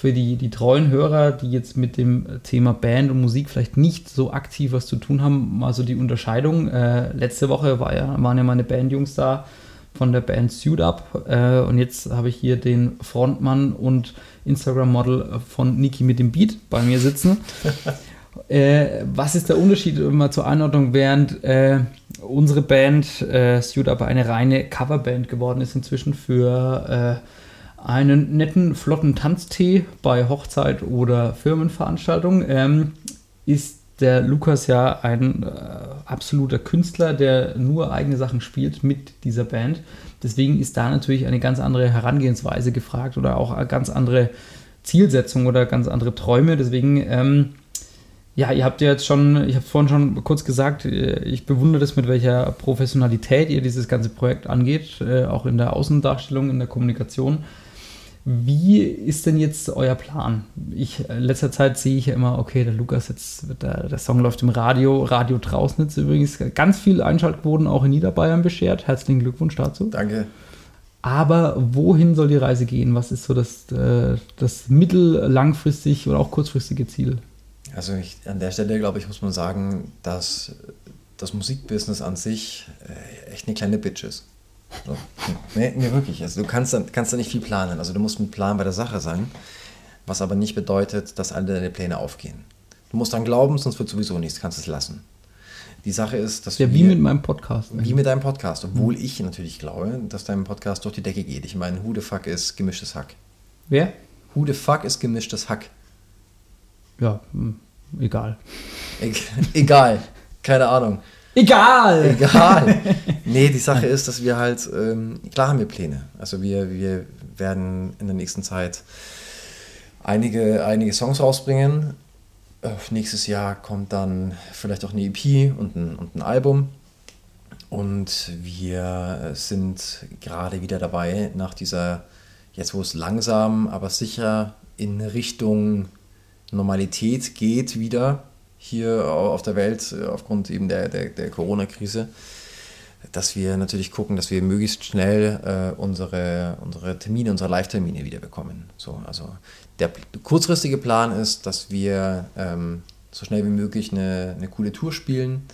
für die, die treuen Hörer, die jetzt mit dem Thema Band und Musik vielleicht nicht so aktiv was zu tun haben, mal so die Unterscheidung. Äh, letzte Woche war ja, waren ja meine Bandjungs da von der Band Suit Up äh, und jetzt habe ich hier den Frontmann und Instagram-Model von Niki mit dem Beat bei mir sitzen. Äh, was ist der Unterschied immer zur Einordnung, während äh, unsere Band äh, Suit Up eine reine Coverband geworden ist inzwischen für äh, einen netten, flotten Tanztee bei Hochzeit oder Firmenveranstaltung, ähm, ist der Lukas ja ein äh, absoluter Künstler, der nur eigene Sachen spielt mit dieser Band. Deswegen ist da natürlich eine ganz andere Herangehensweise gefragt oder auch eine ganz andere Zielsetzung oder ganz andere Träume. Deswegen ähm, ja, ihr habt ja jetzt schon, ich habe vorhin schon kurz gesagt, äh, ich bewundere das, mit welcher Professionalität ihr dieses ganze Projekt angeht, äh, auch in der Außendarstellung, in der Kommunikation. Wie ist denn jetzt euer Plan? Ich, in letzter Zeit sehe ich ja immer, okay, der Lukas, jetzt der, der Song läuft im Radio, Radio Trausnitz übrigens, ganz viel Einschaltquoten auch in Niederbayern beschert. Herzlichen Glückwunsch dazu. Danke. Aber wohin soll die Reise gehen? Was ist so das, äh, das mittel-, langfristig oder auch kurzfristige Ziel? Also ich, an der Stelle, glaube ich, muss man sagen, dass das Musikbusiness an sich äh, echt eine kleine Bitch ist. So. Nee, nee, wirklich. Also du kannst da, kannst da nicht viel planen. Also du musst mit Plan bei der Sache sein, was aber nicht bedeutet, dass alle deine Pläne aufgehen. Du musst dran glauben, sonst wird sowieso nichts, kannst es lassen. Die Sache ist, dass Ja, wir, wie mit meinem Podcast. wie mit deinem Podcast, obwohl ich natürlich glaube, dass dein Podcast durch die Decke geht. Ich meine, who the fuck ist gemischtes Hack? Wer? Who the fuck ist gemischtes Hack? Ja, hm, egal. E egal, keine Ahnung. Egal! Egal. Nee, die Sache ist, dass wir halt, ähm, klar haben wir Pläne. Also wir, wir werden in der nächsten Zeit einige, einige Songs rausbringen. Äh, nächstes Jahr kommt dann vielleicht auch eine EP und ein, und ein Album. Und wir sind gerade wieder dabei, nach dieser, jetzt wo es langsam, aber sicher in Richtung Normalität geht wieder hier auf der Welt äh, aufgrund eben der, der, der Corona-Krise, dass wir natürlich gucken, dass wir möglichst schnell äh, unsere, unsere Termine, unsere Live-Termine wieder bekommen. So, also der kurzfristige Plan ist, dass wir ähm, so schnell wie möglich eine, eine coole Tour spielen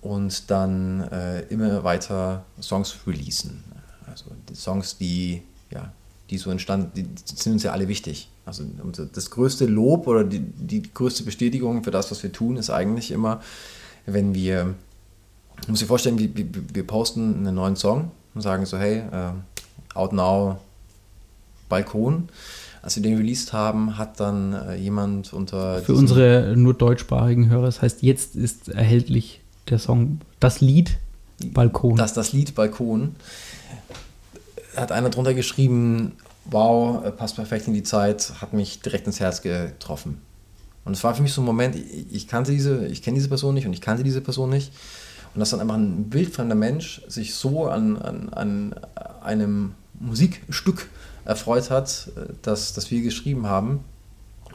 und dann äh, immer weiter Songs releasen. Also die Songs, die, ja, die so entstanden, die sind uns ja alle wichtig. Also das größte Lob oder die, die größte Bestätigung für das, was wir tun, ist eigentlich immer, wenn wir, du musst dir vorstellen, wir, wir, wir posten einen neuen Song und sagen so, hey, äh, out now, Balkon. Als wir den released haben, hat dann äh, jemand unter Für unsere nur deutschsprachigen Hörer, das heißt, jetzt ist erhältlich der Song, das Lied Balkon. dass das Lied Balkon hat einer drunter geschrieben, wow, äh, passt perfekt in die Zeit, hat mich direkt ins Herz getroffen. Und es war für mich so ein Moment, ich, kannte diese, ich kenne diese Person nicht und ich kannte diese Person nicht. Und dass dann einfach ein wildfremder Mensch sich so an, an, an einem Musikstück erfreut hat, äh, das, das wir geschrieben haben,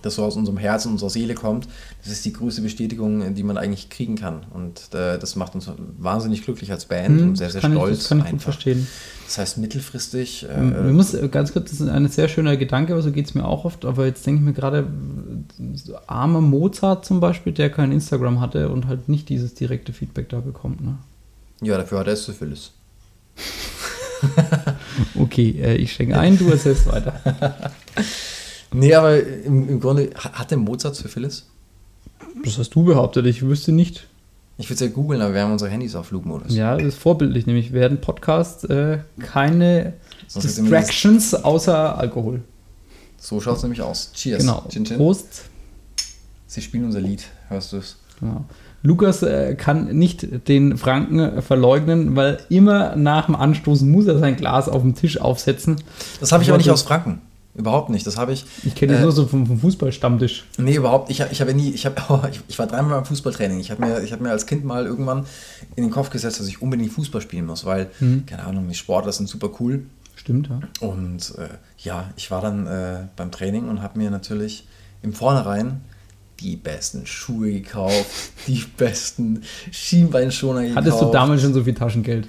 das so aus unserem Herzen, unserer Seele kommt, das ist die größte Bestätigung, die man eigentlich kriegen kann. Und äh, das macht uns wahnsinnig glücklich als Band Hm, und sehr, sehr kann ich- stolz. das kann ich gut verstehen. Das heißt, mittelfristig. Äh, Man muss äh, ganz kurz, das ist ein sehr schöner Gedanke, aber so geht es mir auch oft. Aber jetzt denke ich mir gerade, armer Mozart zum Beispiel, der kein Instagram hatte und halt nicht dieses direkte Feedback da bekommt. Ne? ja, dafür hat er Syphilis. Okay, äh, ich schenke ein, du erzählst weiter. Nee, aber im, im Grunde, ha- hat der Mozart Syphilis? Das hast du behauptet, ich wüsste nicht. Ich würde es ja googeln, aber wir haben unsere Handys auf Flugmodus. Ja, das ist vorbildlich, nämlich werden Podcasts äh, keine Sonst Distractions außer Alkohol. So schaut es nämlich aus. Cheers. Genau. Chin, chin. Prost. Sie spielen unser Lied, hörst du es? Genau. Lukas äh, kann nicht den Franken äh, verleugnen, weil immer nach dem Anstoßen muss er sein Glas auf den Tisch aufsetzen. Das habe ich aber nicht aus Franken. Überhaupt nicht. Das habe ich. Ich kenne das äh, nur so vom, vom Fußballstammtisch. Nee, überhaupt. Ich, ich habe nie, ich, hab, oh, ich, ich war dreimal beim Fußballtraining. Ich habe mir, ich hab mir als Kind mal irgendwann in den Kopf gesetzt, dass ich unbedingt Fußball spielen muss, weil, keine Ahnung, die Sportler sind super cool. Stimmt, ja. Und äh, ja, ich war dann äh, beim Training und habe mir natürlich im Vornherein die besten Schuhe gekauft, die besten Schienbeinschoner gekauft. Hattest du damals schon so viel Taschengeld?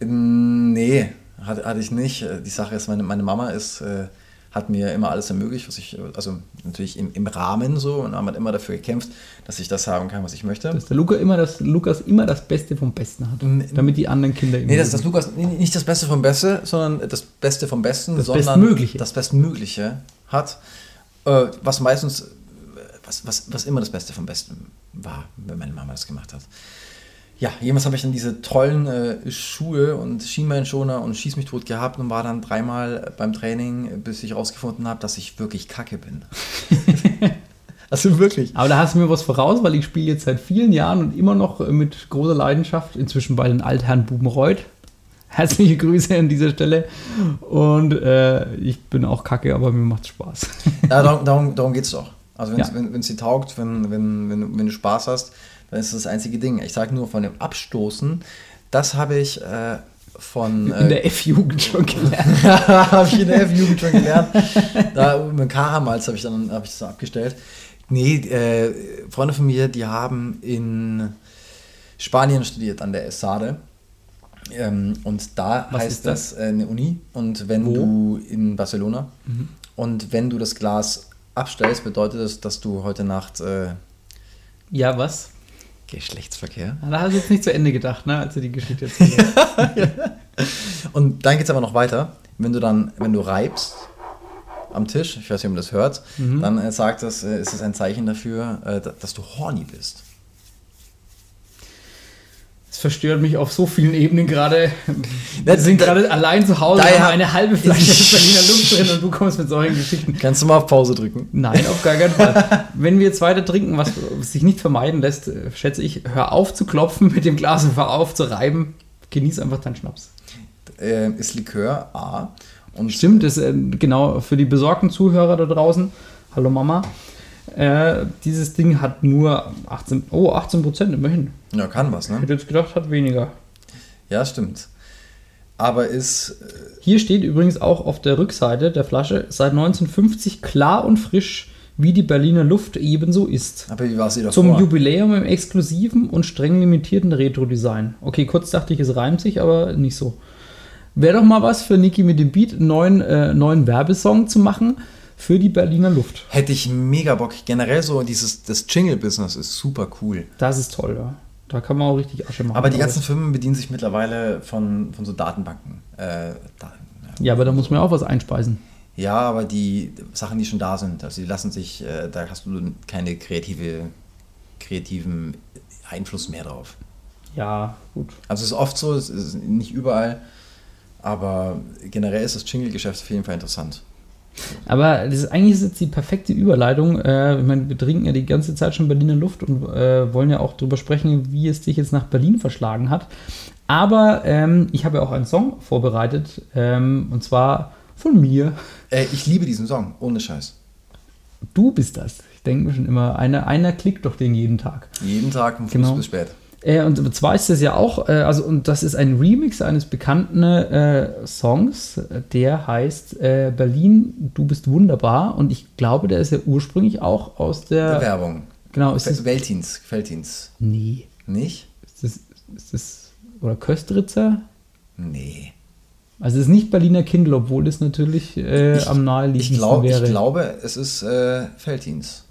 Nee, hatte, hatte ich nicht. Die Sache ist, meine, meine Mama ist, äh, hat mir immer alles ermöglicht, was ich, also natürlich im, im Rahmen so und haben halt immer dafür gekämpft, dass ich das haben kann, was ich möchte. Dass der Luca immer das, Lukas immer das Beste vom Besten hat. Damit die anderen Kinder. Nee, das, das Lukas, nicht das Beste vom Beste, sondern das Beste vom Besten, Das sondern Bestmögliche. das Bestmögliche hat, äh, was meistens, was, was, was immer das Beste vom Besten war, wenn meine Mama das gemacht hat. Ja, jemals habe ich dann diese tollen äh, Schuhe und Schienbeinschoner und Schieß mich tot gehabt und war dann dreimal beim Training, bis ich rausgefunden habe, dass ich wirklich kacke bin. also wirklich. Aber da hast du mir was voraus, weil ich spiele jetzt seit vielen Jahren und immer noch äh, mit großer Leidenschaft, inzwischen bei den Altherren Bubenreuth. Herzliche Grüße an dieser Stelle. Und äh, ich bin auch kacke, aber mir macht Spaß. Ja, darum, darum, darum geht es doch. Also wenn's, Ja. wenn es dir taugt, wenn, wenn, wenn, wenn du Spaß hast, dann ist das das einzige Ding. Ich sage nur von dem Abstoßen, das habe ich äh, von... In Äh, der F-Jugend schon gelernt. habe ich in der F-Jugend schon gelernt. Da mit Karamalz habe ich dann habe ich das abgestellt. Nee, äh, Freunde von mir, die haben in Spanien studiert an der ESADE. Ähm, und da Was heißt das? das, äh, eine Uni. Und wenn Wo? du in Barcelona und wenn du das Glas abstellst, bedeutet das, dass du heute Nacht äh, Ja, was? Geschlechtsverkehr. Da hast du jetzt nicht zu Ende gedacht, ne, als du die Geschichte hast. Und dann geht es aber noch weiter. Wenn du dann, wenn du reibst am Tisch, ich weiß nicht, ob man das hört, dann äh, sagt das, äh, ist es ein Zeichen dafür, äh, da- dass du horny bist. Das verstört mich auf so vielen Ebenen gerade. Wir sind gerade allein zu Hause, haben eine halbe Flasche Berliner Luft drin und du kommst mit solchen Geschichten. Kannst du mal auf Pause drücken? Nein, auf gar keinen Fall. Wenn wir jetzt weiter trinken, was sich nicht vermeiden lässt, äh, schätze ich, hör auf zu klopfen mit dem Glas und hör auf zu reiben. Genieß einfach deinen Schnaps. Äh, ist Likör A. Und Stimmt, das äh, genau für die besorgten Zuhörer da draußen. Hallo Mama. Äh, dieses Ding hat nur 18, oh, 18 Prozent immerhin. Ja, kann was, Ich ne? hätte jetzt gedacht, hat weniger. Ja, stimmt. Aber ist, äh, Hier steht übrigens auch auf der Rückseite der Flasche seit 1950 klar und frisch, wie die Berliner Luft ebenso ist. aber wie war sie davor? Zum Jubiläum im exklusiven und streng limitierten Retro-Design. Okay, kurz dachte ich, es reimt sich, aber nicht so. Wäre doch mal was für Niki mit dem Beat, einen neuen, äh, neuen Werbesong zu machen für die Berliner Luft. Hätte ich mega Bock. Generell so dieses, das Jingle-Business ist super cool. Das ist toll, ja. Da kann man auch richtig Asche machen. Aber die ganzen Firmen bedienen sich mittlerweile von, von so Datenbanken. Äh, da, Ja, aber da muss man auch was einspeisen. Ja, aber die Sachen, die schon da sind, also die lassen sich, äh, da hast du keine kreative, kreativen Einfluss mehr drauf. Ja, gut. Also es ist oft so, es ist nicht überall, aber generell ist das Jingle-Geschäft auf jeden Fall interessant. Aber das ist, eigentlich ist jetzt die perfekte Überleitung. Äh, ich meine, wir trinken ja die ganze Zeit schon Berliner Luft und äh, wollen ja auch darüber sprechen, wie es dich jetzt nach Berlin verschlagen hat. Aber ähm, ich habe ja auch einen Song vorbereitet ähm, und zwar von mir. Äh, ich liebe diesen Song, ohne Scheiß. Du bist das. Ich denke mir schon immer, einer, einer klickt doch den jeden Tag. Jeden Tag von Genau. bis spät. Äh, und zwar ist das ja auch, äh, also und das ist ein Remix eines bekannten äh, Songs, der heißt äh, Berlin, du bist wunderbar. Und ich glaube, der ist ja ursprünglich auch aus der. Werbung. Genau, ist das. Weltins, Feltins. Nee. Nicht? Ist das, ist das. Oder Köstritzer? Nee. Also es ist nicht Berliner Kindle, obwohl das natürlich äh, Ich- am naheliegendsten Ich, glaub, wäre. ich glaube, es ist äh, Feltins.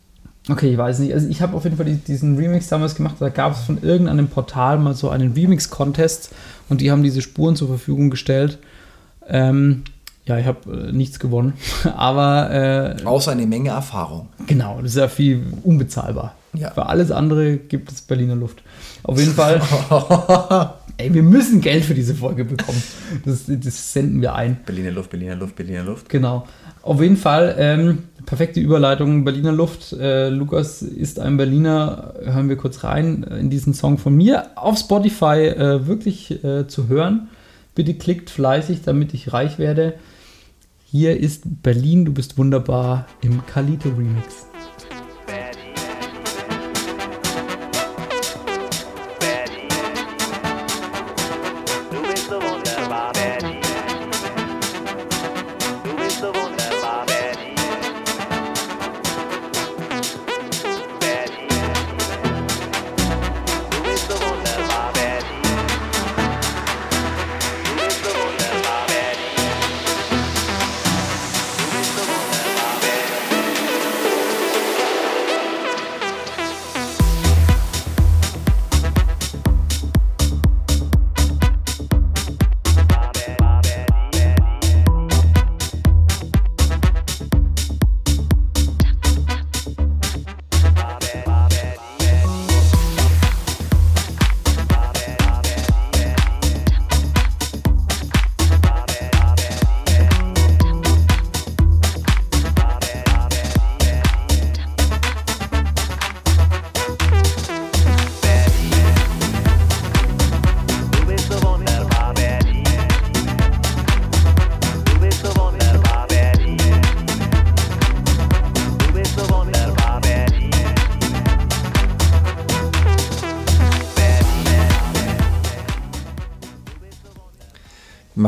Okay, ich weiß nicht. Also ich habe auf jeden Fall die, diesen Remix damals gemacht. Da gab es von irgendeinem Portal mal so einen Remix-Contest und die haben diese Spuren zur Verfügung gestellt. Ähm, ja, ich habe äh, nichts gewonnen. Aber äh, Außer eine Menge Erfahrung. genau, das ist ja viel unbezahlbar. Ja. Für alles andere gibt es Berliner Luft. Auf jeden Fall. ey, wir müssen Geld für diese Folge bekommen. Das, das senden wir ein. Berliner Luft, Berliner Luft, Berliner Luft. Genau. Auf jeden Fall, ähm, perfekte Überleitung, Berliner Luft. Äh, Lukas ist ein Berliner, hören wir kurz rein in diesen Song von mir. Auf Spotify äh, wirklich äh, zu hören. Bitte klickt fleißig, damit ich reich werde. Hier ist Berlin, du bist wunderbar im Kalito Remix.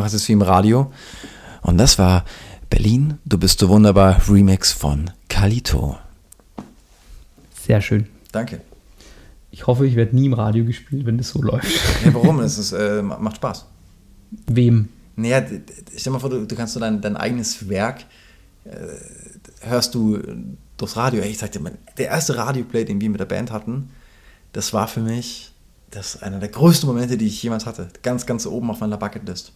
Es jetzt wie im Radio. Und das war Berlin, du bist so wunderbar, Remix von Kalito. Sehr schön. Danke. Ich hoffe, ich werde nie im Radio gespielt, wenn das so läuft. Ja, warum? Es ist, äh, macht Spaß. Wem? Naja, stell mal vor, du, du kannst so dein, dein eigenes Werk, äh, hörst du durchs Radio. Ich sag dir, mal, der erste Radioplay, den wir mit der Band hatten, das war für mich das ist einer der größten Momente, die ich jemals hatte. Ganz, ganz oben auf meiner Bucketlist.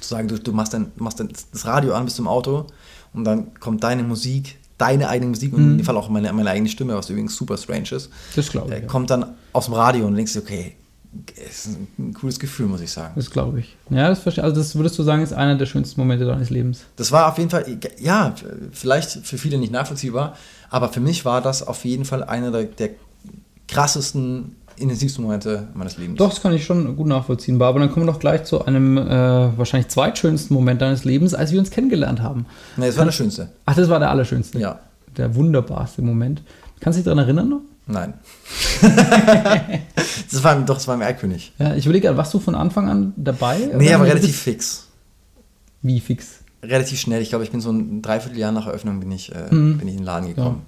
Zu sagen, du, du machst, dein, machst dein, das Radio an, bist im Auto und dann kommt deine Musik, deine eigene Musik und in dem Fall auch meine, meine eigene Stimme, was übrigens super strange ist, Das glaube äh, ich. Ja. kommt dann aus dem Radio und denkst dir, okay, es ist ein cooles Gefühl, muss ich sagen. Das glaube ich. Ja, das verstehe Also, das würdest du sagen, ist einer der schönsten Momente deines Lebens. Das war auf jeden Fall, ja, vielleicht für viele nicht nachvollziehbar, aber für mich war das auf jeden Fall einer der, der krassesten, intensivsten Momente meines Lebens. Doch, das kann ich schon gut nachvollziehen. Aber dann kommen wir doch gleich zu einem äh, wahrscheinlich zweitschönsten Moment deines Lebens, als wir uns kennengelernt haben. Nee, das war das Schönste. Ach, das war der allerschönste. Ja. Der wunderbarste Moment. Kannst du dich daran erinnern noch? Nein. das war, doch, das war Erlkönig. Ja, ich überlege gerade, warst du von Anfang an dabei? Nee, aber relativ fix. Wie fix? Relativ schnell. Ich glaube, ich bin so ein Dreivierteljahr nach Eröffnung bin ich, äh, Mhm. bin ich in den Laden gekommen.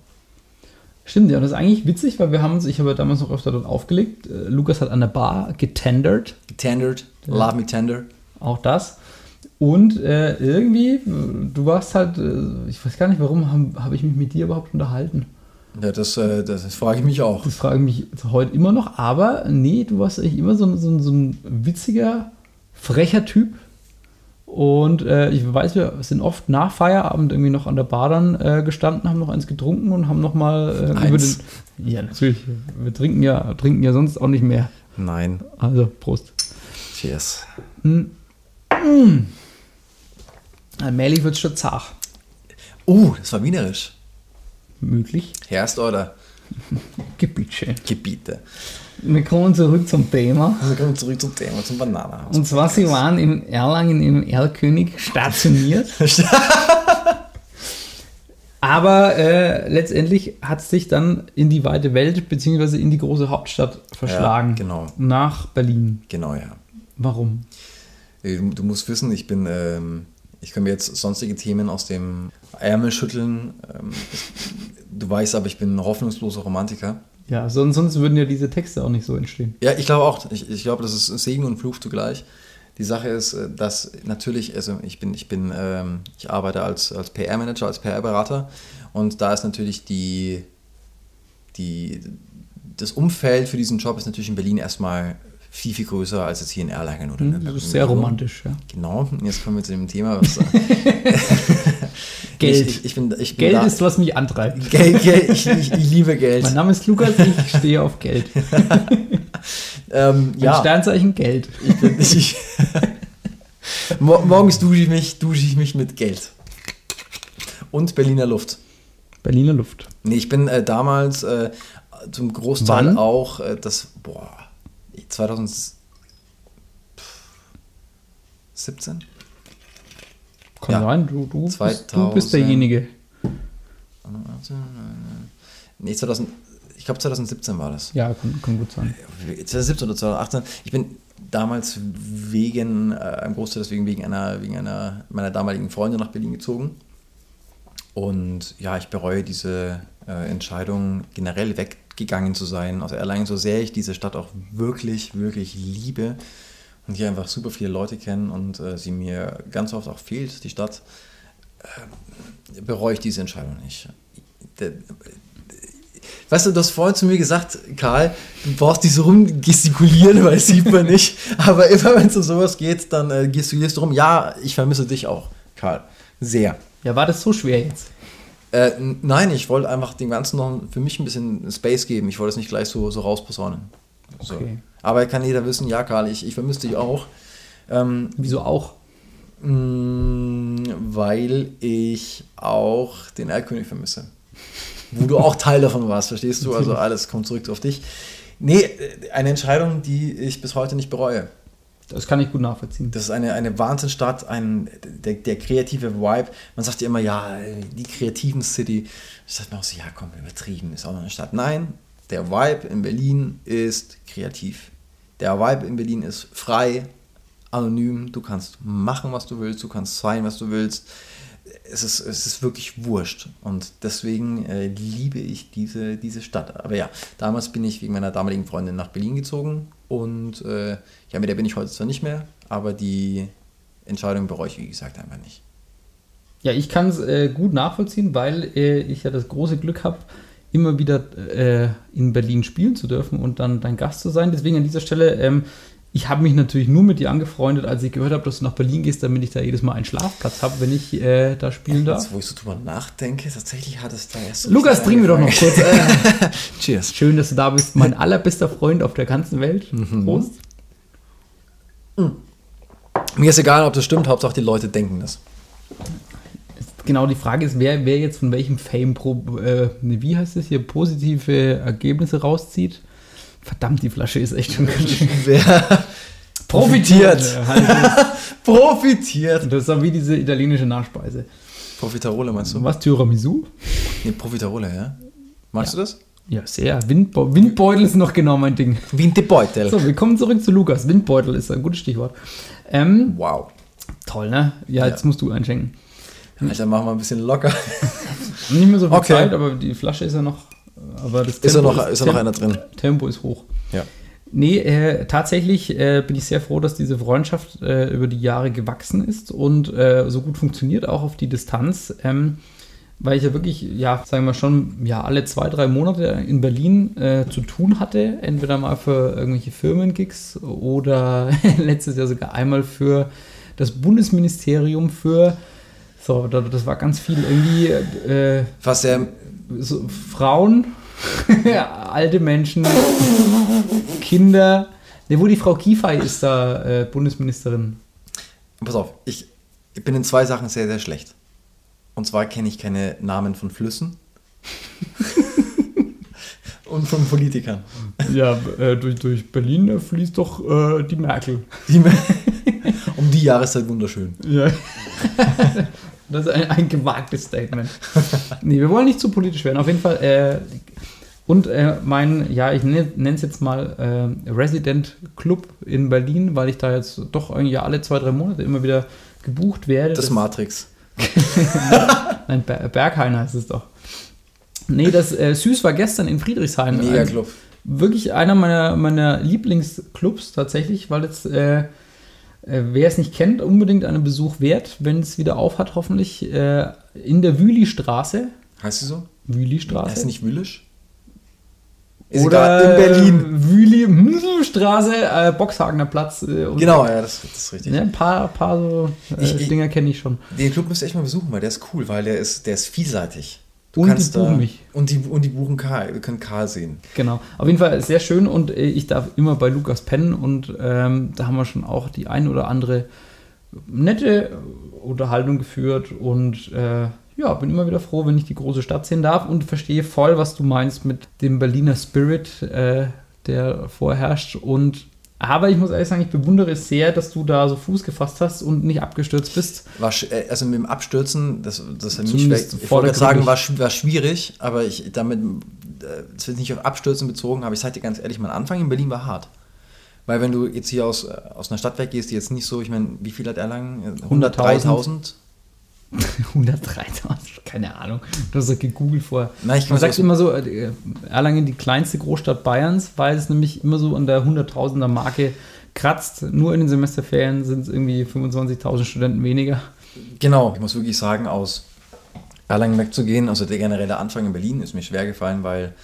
Stimmt, ja, und das ist eigentlich witzig, weil wir haben uns, ich habe ja damals noch öfter dort aufgelegt. Äh, Lukas hat an der Bar getendert, Getendert, Love Me Tender. auch das. Und äh, irgendwie, du warst halt, äh, ich weiß gar nicht, warum habe hab ich mich mit dir überhaupt unterhalten. Ja, das, äh, das, das frage ich mich auch. Das frage ich mich heute immer noch, aber nee, du warst eigentlich immer so, so, so ein witziger, frecher Typ. Und äh, ich weiß, wir sind oft nach Feierabend irgendwie noch an der Bar dann äh, gestanden, haben noch eins getrunken und haben noch mal äh, über Eins? den. Ja, natürlich. Wir trinken ja, trinken ja sonst auch nicht mehr. Nein. Also, Prost. Cheers. Allmählich wird es schon zart. Uh, das war wienerisch. Möglich. Herst oder Gebiete. Gebiete. Wir kommen zurück zum Thema. Also kommen wir zurück zum Thema, zum Bananenhaus. Und zwar, sie waren in Erlangen im Erlkönig stationiert. Aber äh, letztendlich hat es sich dann in die weite Welt beziehungsweise in die große Hauptstadt verschlagen. genau. Nach Berlin. Genau, ja. Warum? Äh, Du, du musst wissen, ich bin, ähm, ich kann mir jetzt sonstige Themen aus dem Ärmel schütteln. Ähm, du weißt aber, ich bin ein hoffnungsloser Romantiker. Ja, sonst, sonst würden ja diese Texte auch nicht so entstehen. Ja, ich glaube auch. Ich, ich glaube, das ist Segen und Fluch zugleich. Die Sache ist, äh, dass natürlich, also ich bin, ich bin, ähm, ich arbeite als, als PR-Manager, als PR-Berater und da ist natürlich die, die, das Umfeld für diesen Job ist natürlich in Berlin erstmal viel, viel größer als jetzt hier in Erlangen oder in der Hm, Das ist sehr romantisch, ja. Genau, jetzt kommen wir zu dem Thema. Was, Geld. Ich, ich, bin, ich bin Geld da, ist, was mich antreibt. Geld, Geld ich, ich, ich liebe Geld. Mein Name ist Lukas, ich stehe auf Geld. Ähm, ja, Sternzeichen Geld. ich bin, ich, Mor- morgens dusche ich, mich, dusche ich mich mit Geld. Und Berliner Luft. Berliner Luft. Nee, ich bin äh, damals äh, zum Großteil Wann? auch das, äh, das, boah, 2017? Kann Ja. sein, du, du, bist, du 2000. bist derjenige. Nee, 2000, ich glaube 2017 war das. Ja, kann, kann gut sein. 2017 oder 2018. Ich bin damals wegen, äh, einem Großteil deswegen wegen einer, wegen einer meiner damaligen Freundin nach Berlin gezogen. Und ja, ich bereue diese äh, Entscheidung, generell weggegangen zu sein aus Erlangen, so sehr ich diese Stadt auch wirklich, wirklich liebe und hier einfach super viele Leute kennen und äh, sie mir ganz oft auch fehlt, die Stadt, äh, bereue ich diese Entscheidung nicht. Der, Weißt du, du hast vorhin zu mir gesagt, Karl, du brauchst nicht so rumgestikulieren, weil das sieht man nicht. Aber immer wenn es um sowas geht, dann äh, gestikulierst du rum. Ja, ich vermisse dich auch, Karl. Sehr. Ja, war das so schwer jetzt? Äh, nein, ich wollte einfach dem Ganzen noch für mich ein bisschen Space geben. Ich wollte es nicht gleich so, so rausposaunen. So. Okay. Aber kann jeder wissen, ja, Karl, ich, ich vermisse dich auch. Ähm, Wieso auch? mh, weil ich auch den Erlkönig vermisse. Wo du auch Teil davon warst, verstehst du? Also alles kommt zurück auf dich. Nee, äh, eine Entscheidung, die ich bis heute nicht bereue. Das kann ich gut nachvollziehen. Das ist eine, eine Wahnsinnsstadt, ein, der, der kreative Vibe. Man sagt ja immer, ja, die kreativen City. Ich sag mir auch so, ja, komm, übertrieben, ist auch noch eine Stadt. Nein, der Vibe in Berlin ist kreativ. Der Vibe in Berlin ist frei, anonym, du kannst machen, was du willst, du kannst sein, was du willst. Es ist, es ist wirklich wurscht. Und deswegen äh, liebe ich diese, diese Stadt. Aber ja, damals bin ich wegen meiner damaligen Freundin nach Berlin gezogen. Und äh, ja, mit der bin ich heute zwar nicht mehr, aber die Entscheidung bereue ich, wie gesagt, einfach nicht. Ja, ich kann es äh, gut nachvollziehen, weil äh, ich ja das große Glück habe, immer wieder äh, in Berlin spielen zu dürfen und dann dein Gast zu sein. Deswegen an dieser Stelle, ähm, ich habe mich natürlich nur mit dir angefreundet, als ich gehört habe, dass du nach Berlin gehst, damit ich da jedes Mal einen Schlafplatz habe, wenn ich äh, da spielen darf. Jetzt, wo ich so drüber nachdenke, tatsächlich hat es da erst so Lukas, trinken wir doch noch kurz. Äh, Cheers. schön, dass du da bist, mein allerbester Freund auf der ganzen Welt. Mhm. Prost. Mir ist egal, ob das stimmt, Hauptsache die Leute denken das. Genau, die Frage ist, wer, wer jetzt von welchem Fame, pro, äh, wie heißt es hier, positive Ergebnisse rauszieht. Verdammt, die Flasche ist echt schon ganz schön Wer profitiert. Ja, halt, Profitiert. das ist wie diese italienische Nachspeise. Profiterole meinst du? Was, Tiramisu? Nee, Profiterole, ja. Magst du das? Ja, sehr. Windbe Windbeutel ist noch genau mein Ding. Wie ein Beutel. So, wir kommen zurück zu Lukas. Windbeutel ist ein gutes Stichwort. Ähm, Wow. toll, ne? Ja, jetzt musst du einschenken. Alter, machen wir ein bisschen locker. Nicht mehr so viel Okay. Zeit, aber die Flasche ist ja noch. Aber das Ist ja Tempo noch, ist ja noch einer drin. Tempo ist hoch. Ja. Nee, äh, tatsächlich äh, bin ich sehr froh, dass diese Freundschaft äh, über die Jahre gewachsen ist und äh, so gut funktioniert, auch auf die Distanz. Ähm, weil ich ja wirklich, ja, sagen wir schon, ja, alle zwei, drei Monate in Berlin äh, zu tun hatte. Entweder mal für irgendwelche Firmengigs oder letztes Jahr sogar einmal für das Bundesministerium für, so, da- das war ganz viel irgendwie, äh, Was der, so Frauen, alte Menschen, Kinder. Ne, wo die Frau Giffey ist da äh, Bundesministerin. pass auf, ich, ich bin in zwei Sachen sehr, sehr schlecht. Und zwar kenne ich keine Namen von Flüssen. Und von Politikern. Ja, äh, durch, durch Berlin fließt doch äh, die Merkel. Die, um die Jahreszeit wunderschüön. Ja. Das ist ein, ein gewagtes Statement. Nee, wir wollen nicht zu politisch werden. Auf jeden Fall. Äh, und äh, mein, ja, ich nenne es jetzt mal äh, Resident Club in Berlin, weil ich da jetzt doch irgendwie alle zwei, drei Monate immer wieder gebucht werde. Das Matrix. Nein, Ber Berghain heißt es doch. Nee, das äh, Süß war gestern in Friedrichshain. Mega Ein- Club. Wirklich einer meiner, meiner Lieblingsclubs tatsächlich, weil jetzt, äh, äh, wer es nicht kennt, unbedingt einen Besuch wert, wenn es wieder auf hat, hoffentlich äh, in der Wüli-Straße. Heißt sie so? Wüli-Straße. Heißt nicht Wülisch? Ist Oder egal, in Berlin. Wüli-Straße, äh, Boxhagener Platz. Äh, Genau, ja, das, das ist richtig. Ja, ein paar, paar so äh, Ich- Dinger kenne ich schon. Den Club müsst ihr echt mal besuchen, weil der ist cool, weil der ist, der ist vielseitig. Und die buchen mich. Und die, und die buchen Karl. Wir können Karl sehen. Genau. Auf jeden Fall sehr schön und äh, ich darf immer bei Lukas pennen und ähm, da haben wir schon auch die ein oder andere nette Unterhaltung geführt und äh, ja, bin immer wieder froh, wenn ich die große Stadt sehen darf und verstehe voll, was du meinst mit dem Berliner Spirit, äh, der vorherrscht und aber ich muss ehrlich sagen, ich bewundere es sehr, dass du da so Fuß gefasst hast und nicht abgestürzt bist. War, äh, also mit dem Abstürzen, das, das hat mich ich wollte sagen, war, war schwierig, aber ich damit, äh, es wird nicht auf Abstürzen bezogen, aber ich sage dir ganz ehrlich, mein Anfang in Berlin war hart. Weil wenn du jetzt hier aus, äh, aus einer Stadt weggehst, die jetzt nicht so, ich meine, wie viel hat Erlangen? 103.000? 103.000, keine Ahnung. Du hast doch gegoogelt vorher. Nein, ich Man sagt immer so, äh, Erlangen die kleinste Großstadt Bayerns, weil es nämlich immer so an der 100.000er Marke kratzt. Nur in den Semesterferien sind es irgendwie 25.000 Studenten weniger. Genau, ich muss wirklich sagen, aus Erlangen wegzugehen, also der generelle Anfang in Berlin ist mir schwer gefallen, weil,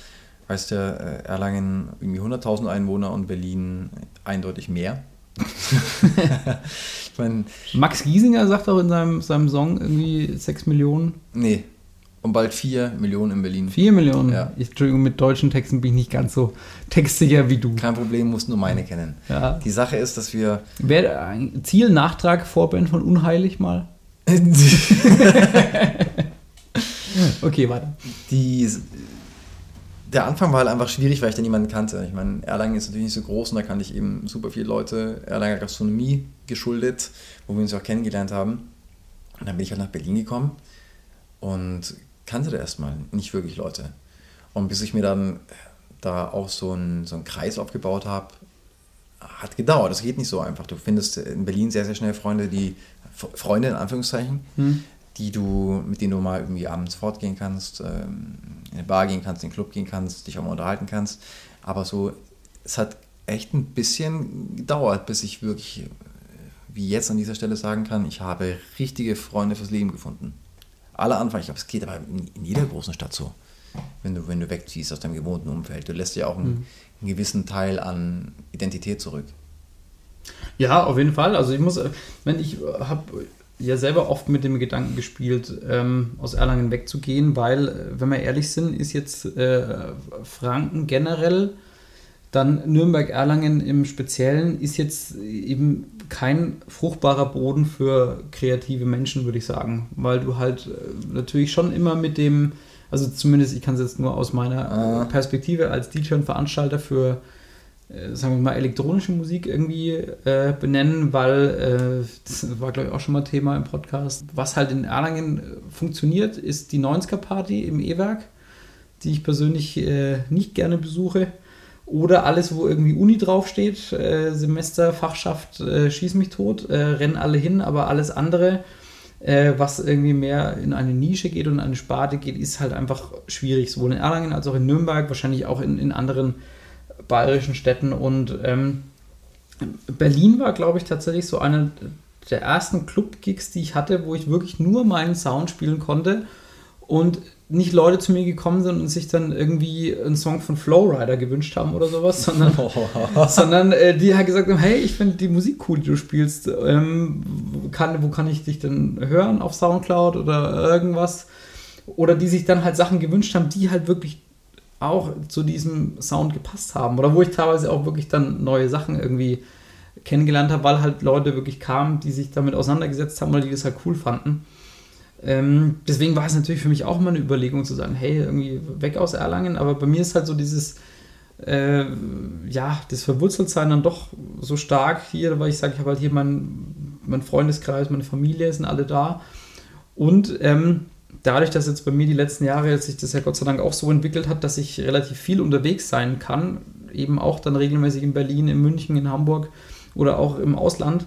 weißt du, äh, Erlangen irgendwie 100.000 Einwohner und Berlin eindeutig mehr. ich meine, Max Giesinger sagt auch in seinem, seinem Song irgendwie 6 Millionen. nee, und bald 4 Millionen in Berlin. 4 Millionen. Ja. Ich, Entschuldigung, mit deutschen Texten bin ich nicht ganz so textsicher wie du. Kein Problem, musst nur meine kennen. Ja. Die Sache ist, dass wir. Wäre ein Ziel, Nachtrag, Vorband von Unheilig mal? Okay, weiter. die, der Anfang war halt einfach schwierig, weil ich da niemanden kannte. Ich meine, Erlangen ist natürlich nicht so groß und da kannte ich eben super viele Leute Erlanger Gastronomie geschuldet, wo wir uns auch kennengelernt haben. Und dann bin ich halt nach Berlin gekommen und kannte da erstmal nicht wirklich Leute. Und bis ich mir dann da auch so einen, so einen Kreis aufgebaut habe, hat gedauert. Das geht nicht so einfach. Du findest in Berlin sehr, sehr schnell Freunde, die, Freunde in Anführungszeichen, die du, mit denen du mal irgendwie abends fortgehen kannst, ähm, in eine Bar gehen kannst, in den Club gehen kannst, dich auch mal unterhalten kannst. Aber so, es hat echt ein bisschen gedauert, bis ich wirklich, äh, wie jetzt an dieser Stelle sagen kann, ich habe richtige Freunde fürs Leben gefunden. Alle Anfang, ich glaube, es geht aber in, in jeder großen Stadt so. Wenn du, wenn du wegziehst aus deinem gewohnten Umfeld. Du lässt ja auch einen, einen gewissen Teil an Identität zurück. Ja, auf jeden Fall. Also ich muss, wenn ich habe ja selber oft mit dem Gedanken gespielt, ähm, aus Erlangen wegzugehen, weil, äh, wenn wir ehrlich sind, ist jetzt äh, Franken generell, dann Nürnberg-Erlangen im Speziellen, ist jetzt eben kein fruchtbarer Boden für kreative Menschen, würde ich sagen. Weil du halt äh, natürlich schon immer mit dem, also zumindest ich kann es jetzt nur aus meiner Ah. Perspektive als DJ und Veranstalter für äh, sagen wir mal, elektronische Musik irgendwie äh, benennen, weil äh, das war, glaube ich, auch schon mal Thema im Podcast. Was halt in Erlangen äh, funktioniert, ist die 90er-Party im E-Werk, die ich persönlich äh, nicht gerne besuche. Oder alles, wo irgendwie Uni draufsteht, äh, Semester, Fachschaft, äh, schieß mich tot, äh, rennen alle hin, aber alles andere, äh, was irgendwie mehr in eine Nische geht und in eine Sparte geht, ist halt einfach schwierig, sowohl in Erlangen als auch in Nürnberg, wahrscheinlich auch in, in anderen bayerischen Städten. Und ähm, Berlin war, glaube ich, tatsächlich so einer der ersten Club-Gigs, die ich hatte, wo ich wirklich nur meinen Sound spielen konnte und nicht Leute zu mir gekommen sind und sich dann irgendwie einen Song von Flowrider gewünscht haben oder sowas, sondern, sondern äh, die halt gesagt haben, hey, ich finde die Musik cool, die du spielst. Ähm, kann, wo kann ich dich denn hören? Auf Soundcloud oder irgendwas? Oder die sich dann halt Sachen gewünscht haben, die halt wirklich auch zu diesem Sound gepasst haben. Oder wo ich teilweise auch wirklich dann neue Sachen irgendwie kennengelernt habe, weil halt Leute wirklich kamen, die sich damit auseinandergesetzt haben oder die das halt cool fanden. Ähm, deswegen war es natürlich für mich auch mal eine Überlegung zu sagen, hey, irgendwie weg aus Erlangen, aber bei mir ist halt so dieses, äh, ja, das Verwurzeltsein dann doch so stark hier, weil ich sage, ich habe halt hier meinen mein Freundeskreis, meine Familie sind alle da und ähm, dadurch, dass jetzt bei mir die letzten Jahre sich das ja Gott sei Dank auch so entwickelt hat, dass ich relativ viel unterwegs sein kann, eben auch dann regelmäßig in Berlin, in München, in Hamburg oder auch im Ausland,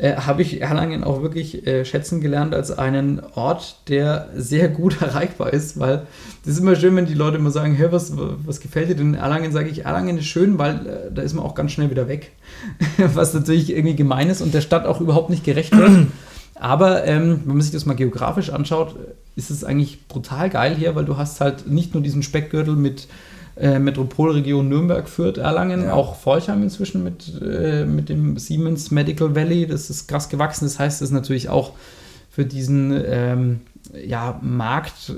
äh, habe ich Erlangen auch wirklich äh, schätzen gelernt als einen Ort, der sehr gut erreichbar ist, weil das ist immer schön, wenn die Leute immer sagen, hey, was, was gefällt dir denn in Erlangen? Sage ich, Erlangen ist schön, weil äh, da ist man auch ganz schnell wieder weg, was natürlich irgendwie gemein ist und der Stadt auch überhaupt nicht gerecht wird. Aber ähm, wenn man sich das mal geografisch anschaut, ist es eigentlich brutal geil hier, weil du hast halt nicht nur diesen Speckgürtel mit äh, Metropolregion Nürnberg, Fürth, Erlangen, Ja. auch Forchheim inzwischen mit, äh, mit dem Siemens Medical Valley, das ist krass gewachsen. Das heißt, das ist natürlich auch für diesen ähm, ja, Markt, äh,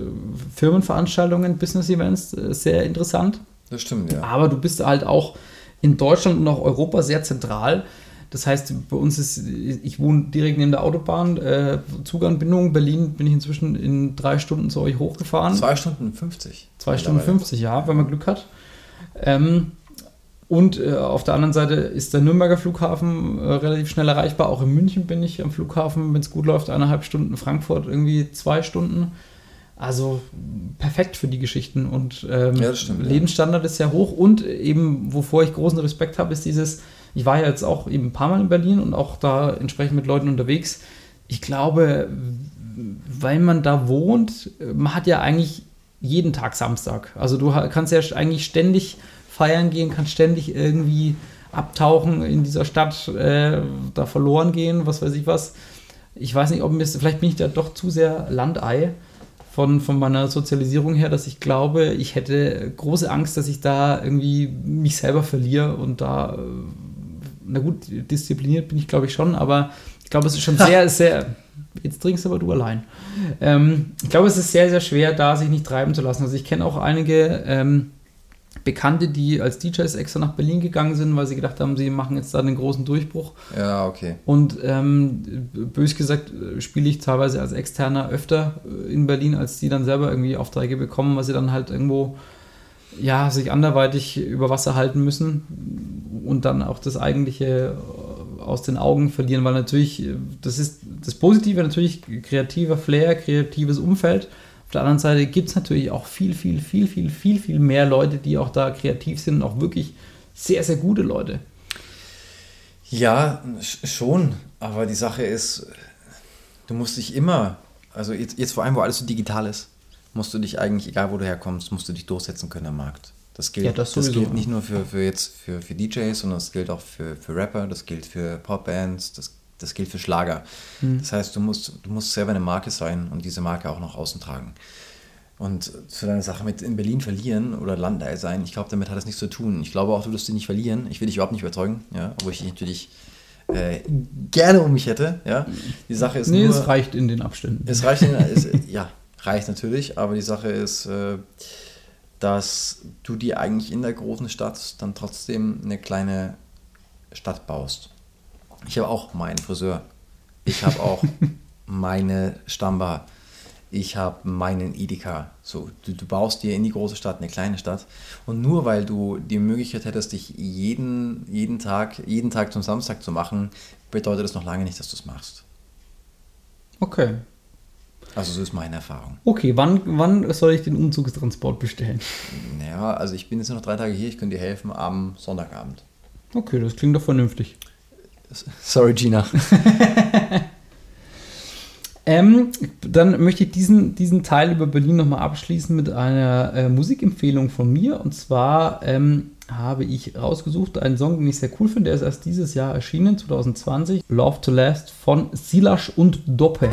Firmenveranstaltungen, Business-Events äh, sehr interessant. Das stimmt, ja. Aber du bist halt auch in Deutschland und auch Europa sehr zentral. Das heißt, bei uns ist, ich wohne direkt neben der Autobahn, äh, Zuganbindung. Berlin bin ich inzwischen in drei Stunden zu euch hochgefahren. Zwei Stunden 50. Zwei Stunden Mittlerweile. 50, ja, wenn man Glück hat. Ähm, und äh, auf der anderen Seite ist der Nürnberger Flughafen äh, relativ schnell erreichbar. Auch in München bin ich am Flughafen, wenn es gut läuft, eineinhalb Stunden. Frankfurt irgendwie zwei Stunden. Also perfekt für die Geschichten. Und ähm, Ja, stimmt, ja. Lebensstandard ist sehr hoch. Und eben, wovor ich großen Respekt habe, ist dieses, ich war ja jetzt auch eben ein paar Mal in Berlin und auch da entsprechend mit Leuten unterwegs. Ich glaube, weil man da wohnt, man hat ja eigentlich jeden Tag Samstag. Also du kannst ja eigentlich ständig feiern gehen, kannst ständig irgendwie abtauchen in dieser Stadt, äh, da verloren gehen, was weiß ich was. Ich weiß nicht, ob mir vielleicht bin ich da doch zu sehr Landei von, von meiner Sozialisierung her, dass ich glaube, ich hätte große Angst, dass ich da irgendwie mich selber verliere und da, äh, na gut, diszipliniert bin ich glaube ich schon, aber ich glaube, es ist schon sehr, sehr, jetzt trinkst aber du allein. Ähm, ich glaube, es ist sehr, sehr schwer, da sich nicht treiben zu lassen. Also ich kenne auch einige ähm, Bekannte, die als DJs extra nach Berlin gegangen sind, weil sie gedacht haben, sie machen jetzt da einen großen Durchbruch. Ja, okay. Und ähm, bös gesagt äh, spiele ich teilweise als Externer öfter äh, in Berlin, als die dann selber irgendwie Aufträge bekommen, weil sie dann halt irgendwo ja, sich anderweitig über Wasser halten müssen und dann auch das Eigentliche äh, aus den Augen verlieren, weil natürlich, äh, das ist das Positive natürlich, kreativer Flair, kreatives Umfeld. Auf der anderen Seite gibt es natürlich auch viel, viel, viel, viel, viel, viel mehr Leute, die auch da kreativ sind und auch wirklich sehr, sehr gute Leute. Ja, sch- schon. Aber die Sache ist, du musst dich immer, also jetzt, jetzt vor allem, wo alles so digital ist, musst du dich eigentlich, egal wo du herkommst, musst du dich durchsetzen können am Markt. Das gilt, Ja, das das gilt nicht nur für, für jetzt für, für DJs, sondern das gilt auch für, für Rapper, das gilt für Popbands, das, das gilt für Schlager. Hm. Das heißt, du musst, du musst selber eine Marke sein und diese Marke auch nach außen tragen. Und zu deiner Sache mit in Berlin verlieren oder Landei sein, ich glaube, damit hat das nichts zu tun. Ich glaube auch, du wirst dich nicht verlieren. Ich will dich überhaupt nicht überzeugen, ja, obwohl ich dich natürlich äh, gerne um mich hätte. Ja. Die Sache ist Nee, nur, es reicht in den Abständen. es reicht, es, ja, reicht natürlich, aber die Sache ist, äh, dass du dir eigentlich in der großen Stadt dann trotzdem eine kleine Stadt baust. Ich habe auch meinen Friseur. Ich habe auch meine Stammbar. Ich habe meinen Edeka. So, du, du baust dir in die große Stadt eine kleine Stadt. Und nur weil du die Möglichkeit hättest, dich jeden, jeden Tag, jeden Tag zum Samstag zu machen, bedeutet das noch lange nicht, dass du es machst. Okay. Also so ist meine Erfahrung. Okay, wann, wann soll ich den Umzugstransport bestellen? Naja, also ich bin jetzt nur noch drei Tage hier, ich könnte dir helfen am Sonntagabend. Okay, das klingt doch vernünftig. Sorry, Gina. Ähm, dann möchte ich diesen, diesen Teil über Berlin nochmal abschließen mit einer äh, Musikempfehlung von mir. Und zwar ähm, habe ich rausgesucht einen Song, den ich sehr cool finde. Der ist erst dieses Jahr erschienen, 2020. Love to Last von Silash und Doppe.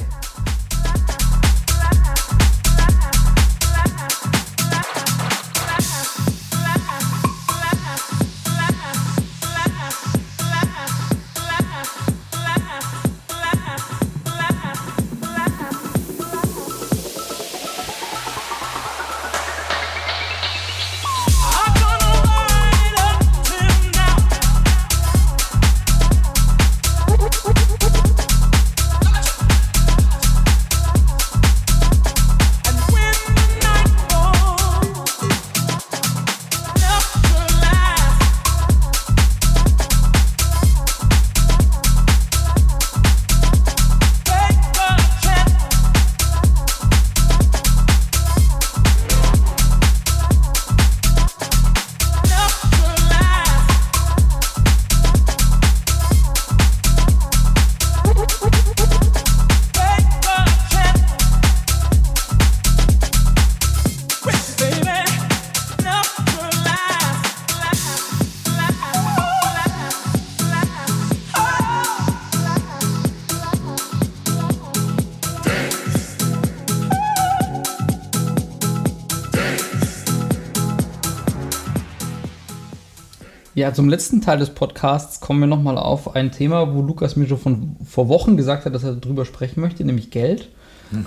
Ja, zum letzten Teil des Podcasts kommen wir nochmal auf ein Thema, wo Lukas mir schon von, vor Wochen gesagt hat, dass er darüber sprechen möchte, nämlich Geld.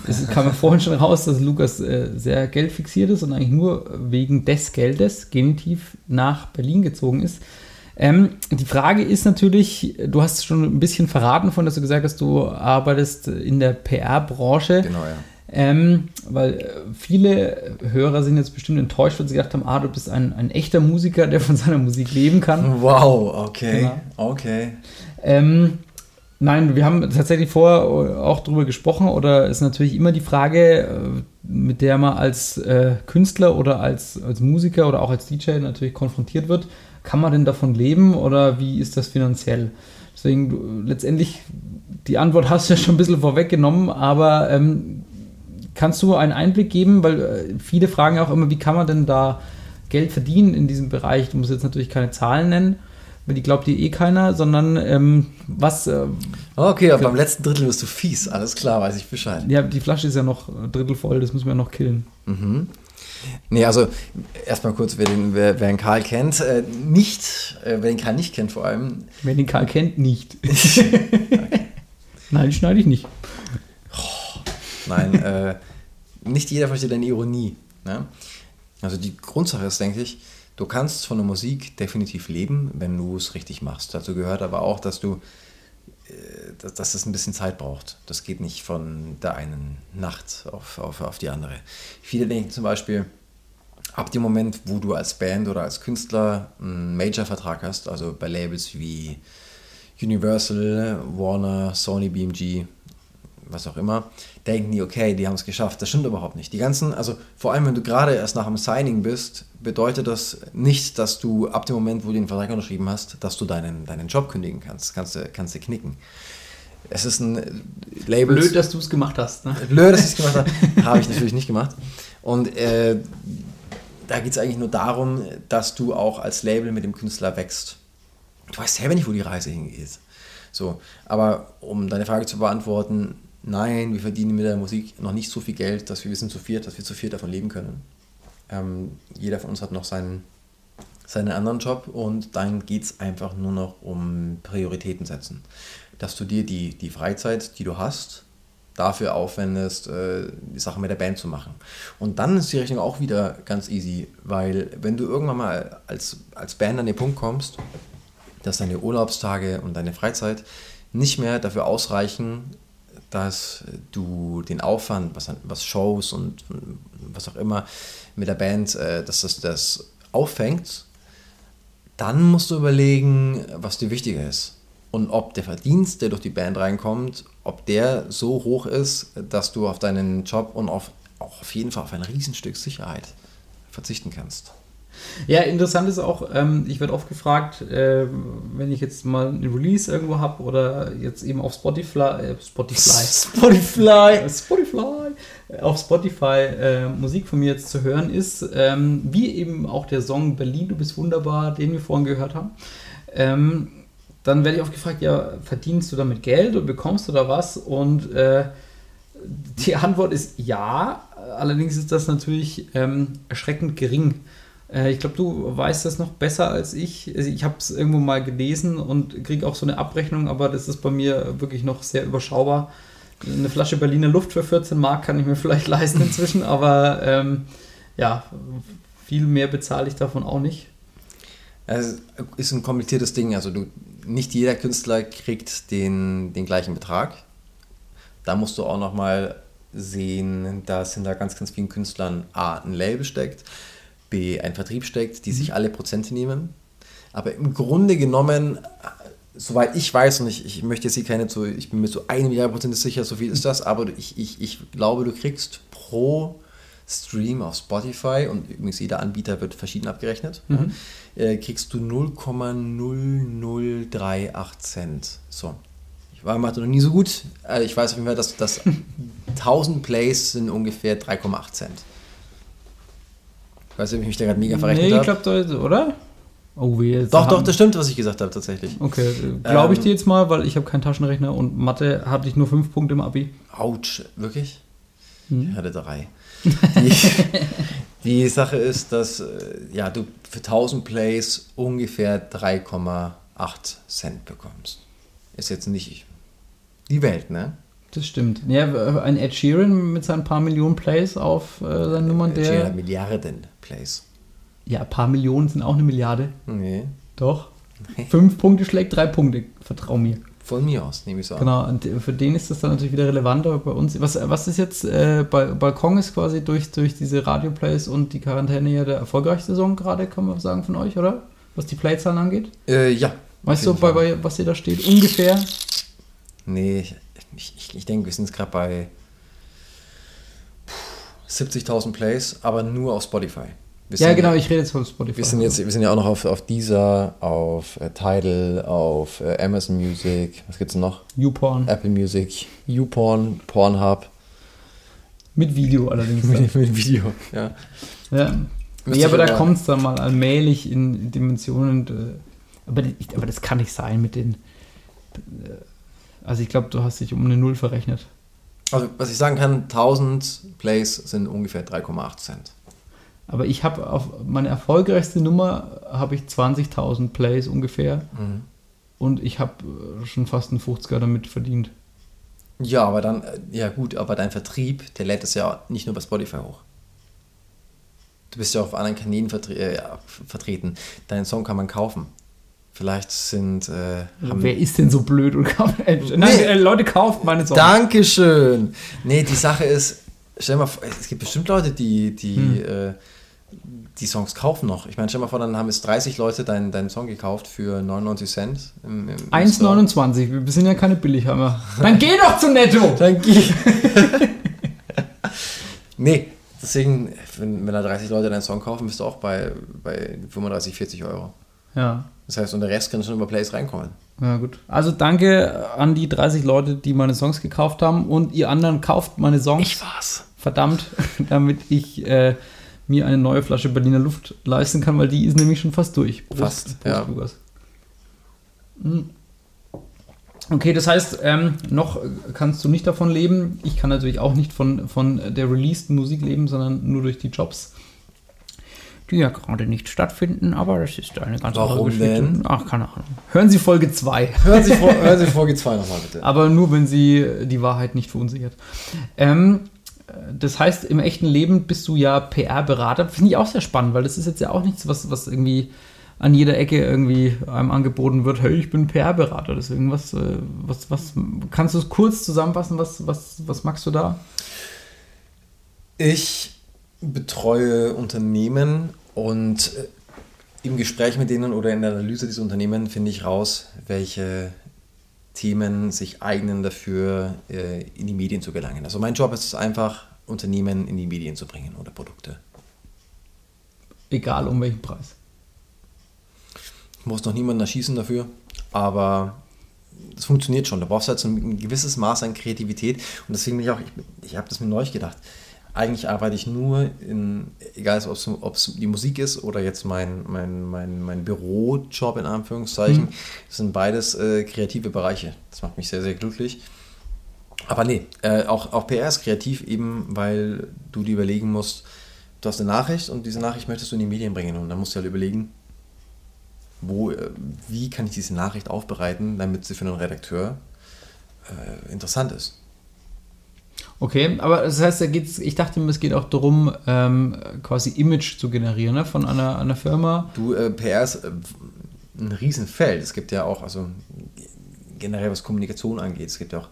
Es kam ja vorhin schon raus, dass Lukas äh, sehr geldfixiert ist und eigentlich nur wegen des Geldes genitiv nach Berlin gezogen ist. Ähm, die Frage ist natürlich, du hast schon ein bisschen verraten von, dass du gesagt hast, du arbeitest in der PR-Branche. Genau, ja. Ähm, weil äh, viele Hörer sind jetzt bestimmt enttäuscht, weil sie gedacht haben, ah, du bist ein, ein echter Musiker, der von seiner Musik leben kann. Wow, okay. Ja. Okay. Ähm, nein, wir haben tatsächlich vorher auch drüber gesprochen oder ist natürlich immer die Frage, äh, mit der man als äh, Künstler oder als, als Musiker oder auch als DJ natürlich konfrontiert wird. Kann man denn davon leben oder wie ist das finanziell? Deswegen, du, letztendlich, die Antwort hast du ja schon ein bisschen vorweggenommen, aber ähm, kannst du einen Einblick geben, weil äh, viele fragen ja auch immer, wie kann man denn da Geld verdienen in diesem Bereich? Du musst jetzt natürlich keine Zahlen nennen, weil die glaubt dir eh keiner, sondern ähm, was, äh, Okay, aber beim letzten Drittel wirst du fies. Alles klar, weiß ich Bescheid. ja, die Flasche ist ja noch ein Drittel voll, das müssen wir noch killen. Nee, also erstmal kurz, wer den, wer, wer den Karl kennt, äh, nicht, äh, wer den Karl nicht kennt vor allem, Wer den Karl kennt, nicht. Nein, die schneide ich nicht. Nein, äh, nicht jeder versteht deine Ironie. Ne? Also die Grundsache ist, denke ich, du kannst von der Musik definitiv leben, wenn du es richtig machst. Dazu gehört aber auch, dass du, äh, dass, dass es ein bisschen Zeit braucht. Das geht nicht von der einen Nacht auf, auf, auf die andere. Viele denken zum Beispiel, ab dem Moment, wo du als Band oder als Künstler einen Major-Vertrag hast, also bei Labels wie Universal, Warner, Sony BMG, was auch immer, denken die, okay, die haben es geschafft. Das stimmt überhaupt nicht. Die ganzen, also vor allem, wenn du gerade erst nach dem Signing bist, bedeutet das nicht, dass du ab dem Moment, wo du den Vertrag unterschrieben hast, dass du deinen, deinen Job kündigen kannst. Kannst du, kannst du knicken. Es ist ein Label. Blöd, dass du es gemacht hast. Ne? Blöd, dass ich es gemacht habe. habe ich natürlich nicht gemacht. Und äh, da geht es eigentlich nur darum, dass du auch als Label mit dem Künstler wächst. Du weißt selber nicht, wo die Reise hingeht. So, aber um deine Frage zu beantworten, nein, wir verdienen mit der Musik noch nicht so viel Geld, dass wir, wir zu viert, dass wir zu viert davon leben können. Ähm, jeder von uns hat noch seinen, seinen anderen Job und dann geht es einfach nur noch um Prioritäten setzen. Dass du dir die, die Freizeit, die du hast, dafür aufwendest, äh, die Sache mit der Band zu machen. Und dann ist die Rechnung auch wieder ganz easy, weil wenn du irgendwann mal als, als Band an den Punkt kommst, dass deine Urlaubstage und deine Freizeit nicht mehr dafür ausreichen, dass du den Aufwand, was, was Shows und was auch immer mit der Band, äh, dass das, das auffängt, dann musst du überlegen, was dir wichtiger ist. Und ob der Verdienst, der durch die Band reinkommt, ob der so hoch ist, dass du auf deinen Job und auf, auch auf jeden Fall auf ein Riesenstück Sicherheit verzichten kannst. Ja, interessant ist auch, ähm, ich werde oft gefragt, äh, wenn ich jetzt mal ein Release irgendwo habe oder jetzt eben auf Spotify, äh, Spotify, Spotify, Spotify, auf Spotify äh, Musik von mir jetzt zu hören ist, ähm, wie eben auch der Song Berlin, du bist wunderbar, den wir vorhin gehört haben. Ähm, dann werde ich oft gefragt, ja, verdienst du damit Geld oder bekommst du da was? Und äh, die Antwort ist ja, allerdings ist das natürlich ähm, erschreckend gering. Äh, ich glaube, du weißt das noch besser als ich. Also ich habe es irgendwo mal gelesen und kriege auch so eine Abrechnung, aber das ist bei mir wirklich noch sehr überschaubar. Eine Flasche Berliner Luft für 14 Mark kann ich mir vielleicht leisten inzwischen, aber ähm, ja, viel mehr bezahle ich davon auch nicht. Es ist ein kompliziertes Ding. Also du, nicht jeder Künstler kriegt den, den gleichen Betrag. Da musst du auch nochmal sehen, dass hinter ganz, ganz vielen Künstlern A ein Label steckt, B ein Vertrieb steckt, die sich alle Prozente nehmen. Aber im Grunde genommen, soweit ich weiß, und ich, ich möchte jetzt hier keine zu, ich bin mir zu einem Milliarde Prozent sicher, so viel ist das, aber ich, ich, ich glaube, du kriegst pro Stream auf Spotify und übrigens jeder Anbieter wird verschieden abgerechnet, Mhm. äh, kriegst du 0,0038 Cent. So. Ich war Mathe noch nie so gut. Äh, ich weiß auf jeden Fall, dass, dass 1000 Plays sind ungefähr 3,8 Cent. Ich weiß nicht, ob ich mich da gerade mega verrechnet Nee, ich habe. glaube, da- oder? Oh, wir Doch, haben- doch, das stimmt, was ich gesagt habe, tatsächlich. Okay, glaube ich Ähm, dir jetzt mal, weil ich habe keinen Taschenrechner und Mathe hatte ich nur fünf Punkte im Abi. Autsch, wirklich? Mhm. Ich hatte drei. Die, die Sache ist, dass äh, ja, du für 1000 Plays ungefähr 3,8 Cent bekommst. Ist jetzt nicht die Welt, ne? Das stimmt. Ja, ein Ed Sheeran mit seinen paar Millionen Plays auf äh, seinen Nummern, Der der. Milliarden Plays. Ja, ein paar Millionen sind auch eine Milliarde. Nee, Doch. Fünf Punkte schlägt drei Punkte. Vertrau mir. von mir aus, nehme ich so an. Genau, und für den ist das dann natürlich wieder relevant, aber bei uns, was, was ist jetzt, äh, bei Balkon ist quasi durch, durch diese Radioplays und die Quarantäne ja der erfolgreichste Song gerade, kann man sagen, von euch, oder? Was die Playzahlen angeht? Äh, ja. Weißt du, bei, bei was ihr da steht? Ungefähr? Nee, ich, ich, ich denke, wir sind jetzt gerade bei 70.000 Plays, aber nur auf Spotify. Wir Ja, genau, ich rede jetzt von Spotify. Wir sind jetzt, wir sind ja auch noch auf, auf Deezer, auf äh, Tidal, auf äh, Amazon Music, was gibt's noch? YouPorn. Apple Music, YouPorn, Pornhub. Mit Video allerdings. mit, mit Video, ja. ja. Ja, aber da kommt es dann mal allmählich in Dimensionen. äh, Aber, aber das kann nicht sein mit den. äh, Also ich glaube, du hast dich um eine Null verrechnet. Also, was ich sagen kann, 1000 Plays sind ungefähr 3,8 Cent. Aber ich habe auf meine erfolgreichste Nummer habe ich 20.000 Plays ungefähr Mhm. und ich habe äh, schon fast einen 50er damit verdient. Ja, aber dann, äh, ja gut, aber dein Vertrieb, der lädt es ja nicht nur bei Spotify hoch. Du bist ja auf anderen Kanälen vertre äh, vertreten. Deinen Song kann man kaufen. Vielleicht sind. Äh, Wer ist denn so blöd und kauft? Äh, nein, Nee. äh, Leute kauft meine Songs. Dankeschön. Nee, die Sache ist, stell dir mal vor, es gibt bestimmt Leute, die, die Hm. äh, die Songs kaufen noch. Ich meine, stell mal vor, dann haben es 30 Leute deinen, deinen Song gekauft für 99 Cent. Im, im, im Store. 1,29. Wir sind ja keine Billighammer. Dann geh doch zu Netto! Dann geh. nee, deswegen, wenn, wenn da 30 Leute deinen Song kaufen, bist du auch bei, bei 35, 40 Euro. Ja. Das heißt, und der Rest kann schon über Plays reinkommen. Ja, gut. Also danke an die 30 Leute, die meine Songs gekauft haben und ihr anderen kauft meine Songs. war's. Verdammt, damit ich äh, mir eine neue Flasche Berliner Luft leisten kann, weil die ist nämlich schon fast durch. Fast, ja. Lukas. Mm. Okay, das heißt, ähm, noch kannst du nicht davon leben. Ich kann natürlich auch nicht von, von der released Musik leben, sondern nur durch die Jobs, die ja gerade nicht stattfinden, aber das ist eine ganz andere Warum Geschichte. denn? Ach, keine Ahnung. Hören Sie Folge 2. Hören Sie, hören Sie Folge 2 nochmal bitte. Aber nur, wenn sie die Wahrheit nicht verunsichert. Ähm, das heißt, im echten Leben bist du ja PR-Berater. Finde ich auch sehr spannend, weil das ist jetzt ja auch nichts, was, was irgendwie an jeder Ecke irgendwie einem angeboten wird. Hey, ich bin PR-Berater. Deswegen, was, äh, was, was, kannst du es kurz zusammenfassen? Was, was, was magst du da? Ich betreue Unternehmen und äh, im Gespräch mit denen oder in der Analyse dieser Unternehmen finde ich raus, welche Themen sich eignen dafür, äh, in die Medien zu gelangen. Also mein Job ist es einfach, Unternehmen in die Medien zu bringen oder Produkte. Egal um welchen Preis. Ich muss noch niemanden erschießen dafür, aber das funktioniert schon. Da brauchst du halt so ein gewisses Maß an Kreativität und deswegen bin ich auch, ich, ich habe das mir neulich gedacht. Eigentlich arbeite ich nur in, egal ob es die Musik ist oder jetzt mein, mein, mein, mein Bürojob in Anführungszeichen, das sind beides äh, kreative Bereiche. Das macht mich sehr, sehr glücklich. Aber nee, äh, auch, auch PR ist kreativ, eben weil du dir überlegen musst, du hast eine Nachricht und diese Nachricht möchtest du in die Medien bringen und dann musst du halt überlegen, wo, äh, wie kann ich diese Nachricht aufbereiten, damit sie für einen Redakteur äh, interessant ist. Okay, aber das heißt, da geht's, ich dachte mir, es geht auch darum, ähm, quasi Image zu generieren ne? von einer, einer Firma. Du, äh, PR ist äh, ein Riesenfeld. Es gibt ja auch, also generell was Kommunikation angeht, es gibt ja auch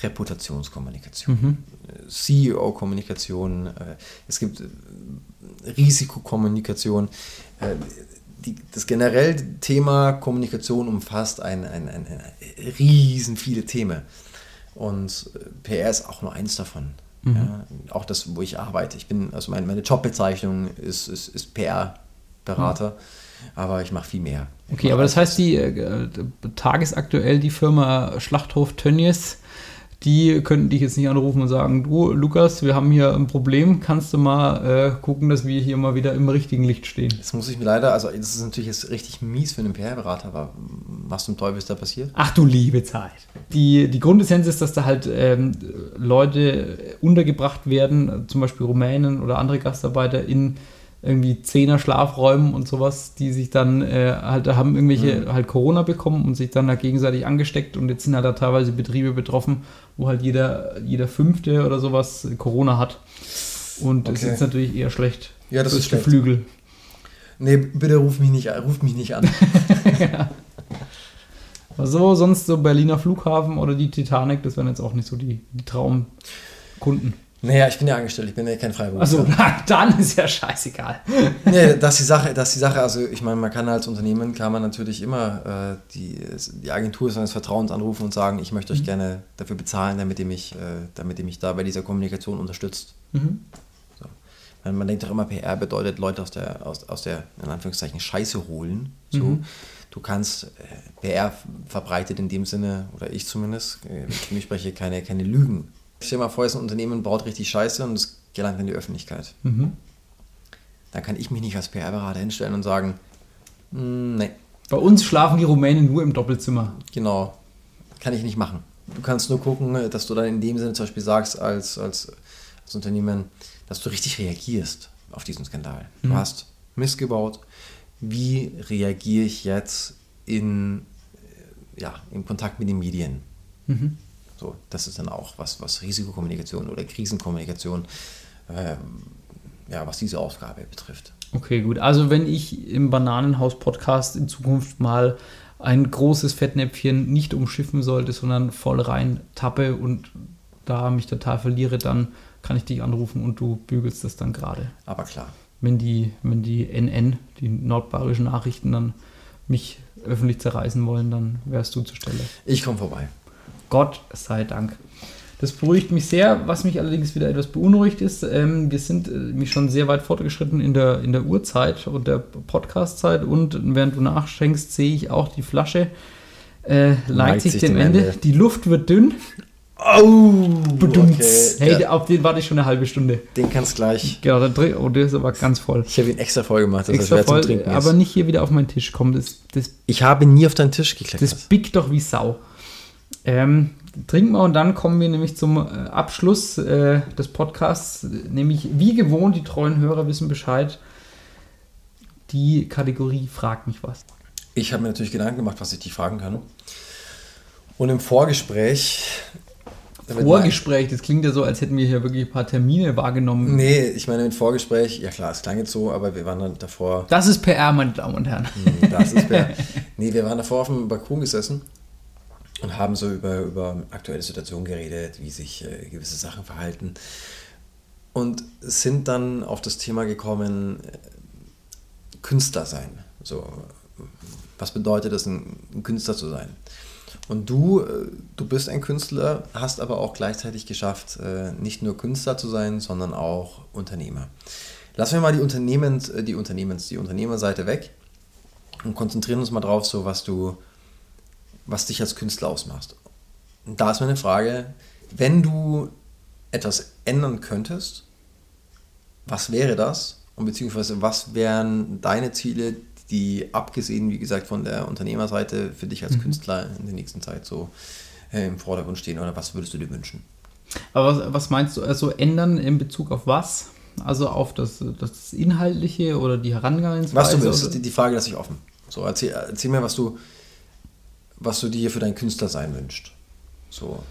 Reputationskommunikation, äh, CEO-Kommunikation, äh, es gibt äh, Risikokommunikation. Äh, die, das generell Thema Kommunikation umfasst ein, ein, ein, ein riesen viele Themen. Und äh, PR ist auch nur eins davon. Ja, auch das, wo ich arbeite. Ich bin, also meine, meine Jobbezeichnung ist, ist, ist PR-Berater, aber ich mache viel mehr. Okay, aber das alles. heißt, die äh, tagesaktuell die Firma Schlachthof Tönnies, die könnten dich jetzt nicht anrufen und sagen, du Lukas, wir haben hier ein Problem, kannst du mal äh, gucken, dass wir hier mal wieder im richtigen Licht stehen. Das muss ich mir leider, also das ist natürlich jetzt richtig mies für einen PR-Berater, aber was zum Teufel ist da passiert? Ach du liebe Zeit. Die, die Grundessenz ist, dass da halt ähm, Leute untergebracht werden, zum Beispiel Rumänen oder andere Gastarbeiter in irgendwie Zehner Schlafräumen und sowas, die sich dann äh, halt da haben irgendwelche halt Corona bekommen und sich dann da gegenseitig angesteckt und jetzt sind halt da teilweise Betriebe betroffen, wo halt jeder, jeder Fünfte oder sowas Corona hat. Und das ist Okay. jetzt natürlich eher schlecht Ja, das ist schlecht. Geflügel. Nee, bitte ruf mich nicht, an- ruf mich nicht an. So, sonst so Berliner Flughafen oder die Titanic, das wären jetzt auch nicht so die, die Traumkunden. Naja, ich bin ja angestellt, ich bin ja kein Freiberufler. Also, dann ist ja scheißegal. Nee, das ist die Sache, das ist die Sache, also ich meine, man kann als Unternehmen, kann man natürlich immer äh, die, die Agentur seines Vertrauens anrufen und sagen, ich möchte euch gerne dafür bezahlen, damit ihr mich, äh, damit ihr mich da bei dieser Kommunikation unterstützt. Mhm. So. Man, man denkt doch immer, PR bedeutet Leute aus der, aus, aus der, in Anführungszeichen, Scheiße holen. So. Mhm. Du kannst, äh, PR verbreitet in dem Sinne, oder ich zumindest, äh, wenn ich für mich spreche, keine, keine Lügen. Stell dir mal vor, ist ein Unternehmen baut richtig Scheiße und es gelangt in die Öffentlichkeit Mhm. dann kann ich mich nicht als PR-Berater hinstellen und sagen, "Mm, nee, Bei uns schlafen die Rumänen nur im Doppelzimmer. genau, kann ich nicht machen. Du kannst nur gucken, dass du dann in dem Sinne zum Beispiel sagst als, als, als Unternehmen, dass du richtig reagierst auf diesen Skandal. Du hast missgebaut. Wie reagiere ich jetzt in, äh, ja, im Kontakt mit den Medien? So, das ist dann auch was, was Risikokommunikation oder Krisenkommunikation, ähm, ja, was diese Aufgabe betrifft. Okay, gut. Also, wenn ich im Bananenhaus-Podcast in Zukunft mal ein großes Fettnäpfchen nicht umschiffen sollte, sondern voll rein tappe und da mich total verliere, dann kann ich dich anrufen und du bügelst das dann gerade. Aber klar. wenn die, wenn die NN, die nordbayerischen Nachrichten, dann mich öffentlich zerreißen wollen, dann wärst du zur Stelle. Ich komme vorbei. Gott sei Dank. Das beruhigt mich sehr. Was mich allerdings wieder etwas beunruhigt ist, ähm, wir sind äh, mich schon sehr weit fortgeschritten in der, in der Uhrzeit und der Podcastzeit und während du nachschenkst, sehe ich auch die Flasche äh, neigt sich dem Ende. Die Luft wird dünn. Oh, okay. Hey, Ja, auf den warte ich schon eine halbe Stunde. den kannst gleich. Genau, der, oh, der ist aber ganz voll. Ich habe ihn extra voll gemacht, dass Extra wer voll, zum Trinken aber ist. nicht hier wieder auf meinen Tisch kommen. Das, das, Ich habe nie auf deinen Tisch geklettert. das bickt doch wie Sau. Ähm, trinken wir und dann kommen wir nämlich zum äh, Abschluss äh, des Podcasts. Nämlich, wie gewohnt, die treuen Hörer wissen Bescheid. Die Kategorie Frag mich was. Ich habe mir natürlich Gedanken gemacht, was ich dich fragen kann. Und im Vorgespräch. Vorgespräch, das klingt ja so, als hätten wir hier wirklich ein paar Termine wahrgenommen. Nee, ich meine im Vorgespräch, ja klar, es klang jetzt so, aber wir waren dann davor. Das ist PR, meine Damen und Herren. Hm, Das ist wer. Nee, wir waren davor auf dem Balkon gesessen und haben so über, über aktuelle Situationen geredet, wie sich äh, gewisse Sachen verhalten. Und sind dann auf das Thema gekommen, äh, Künstler sein. So, was bedeutet es, ein, ein Künstler zu sein? Und du, äh, du bist ein Künstler, hast aber auch gleichzeitig geschafft, äh, nicht nur Künstler zu sein, sondern auch Unternehmer. Lassen wir mal die Unternehmens, äh, die Unternehmens, die Unternehmerseite weg und konzentrieren uns mal drauf, so was du, was dich als Künstler ausmachst. Und da ist meine Frage, wenn du etwas ändern könntest, was wäre das? Und beziehungsweise was wären deine Ziele, die abgesehen, wie gesagt, von der Unternehmerseite für dich als Künstler in der nächsten Zeit so äh, im Vordergrund stehen? Oder was würdest du dir wünschen? Aber was, was meinst du, also ändern in Bezug auf was? Also auf das, das Inhaltliche oder die Herangehensweise? Was du willst, die, die Frage lasse ich offen. So, erzähl, erzähl mir, was du, was du dir für dein Künstlersein wünschst. So.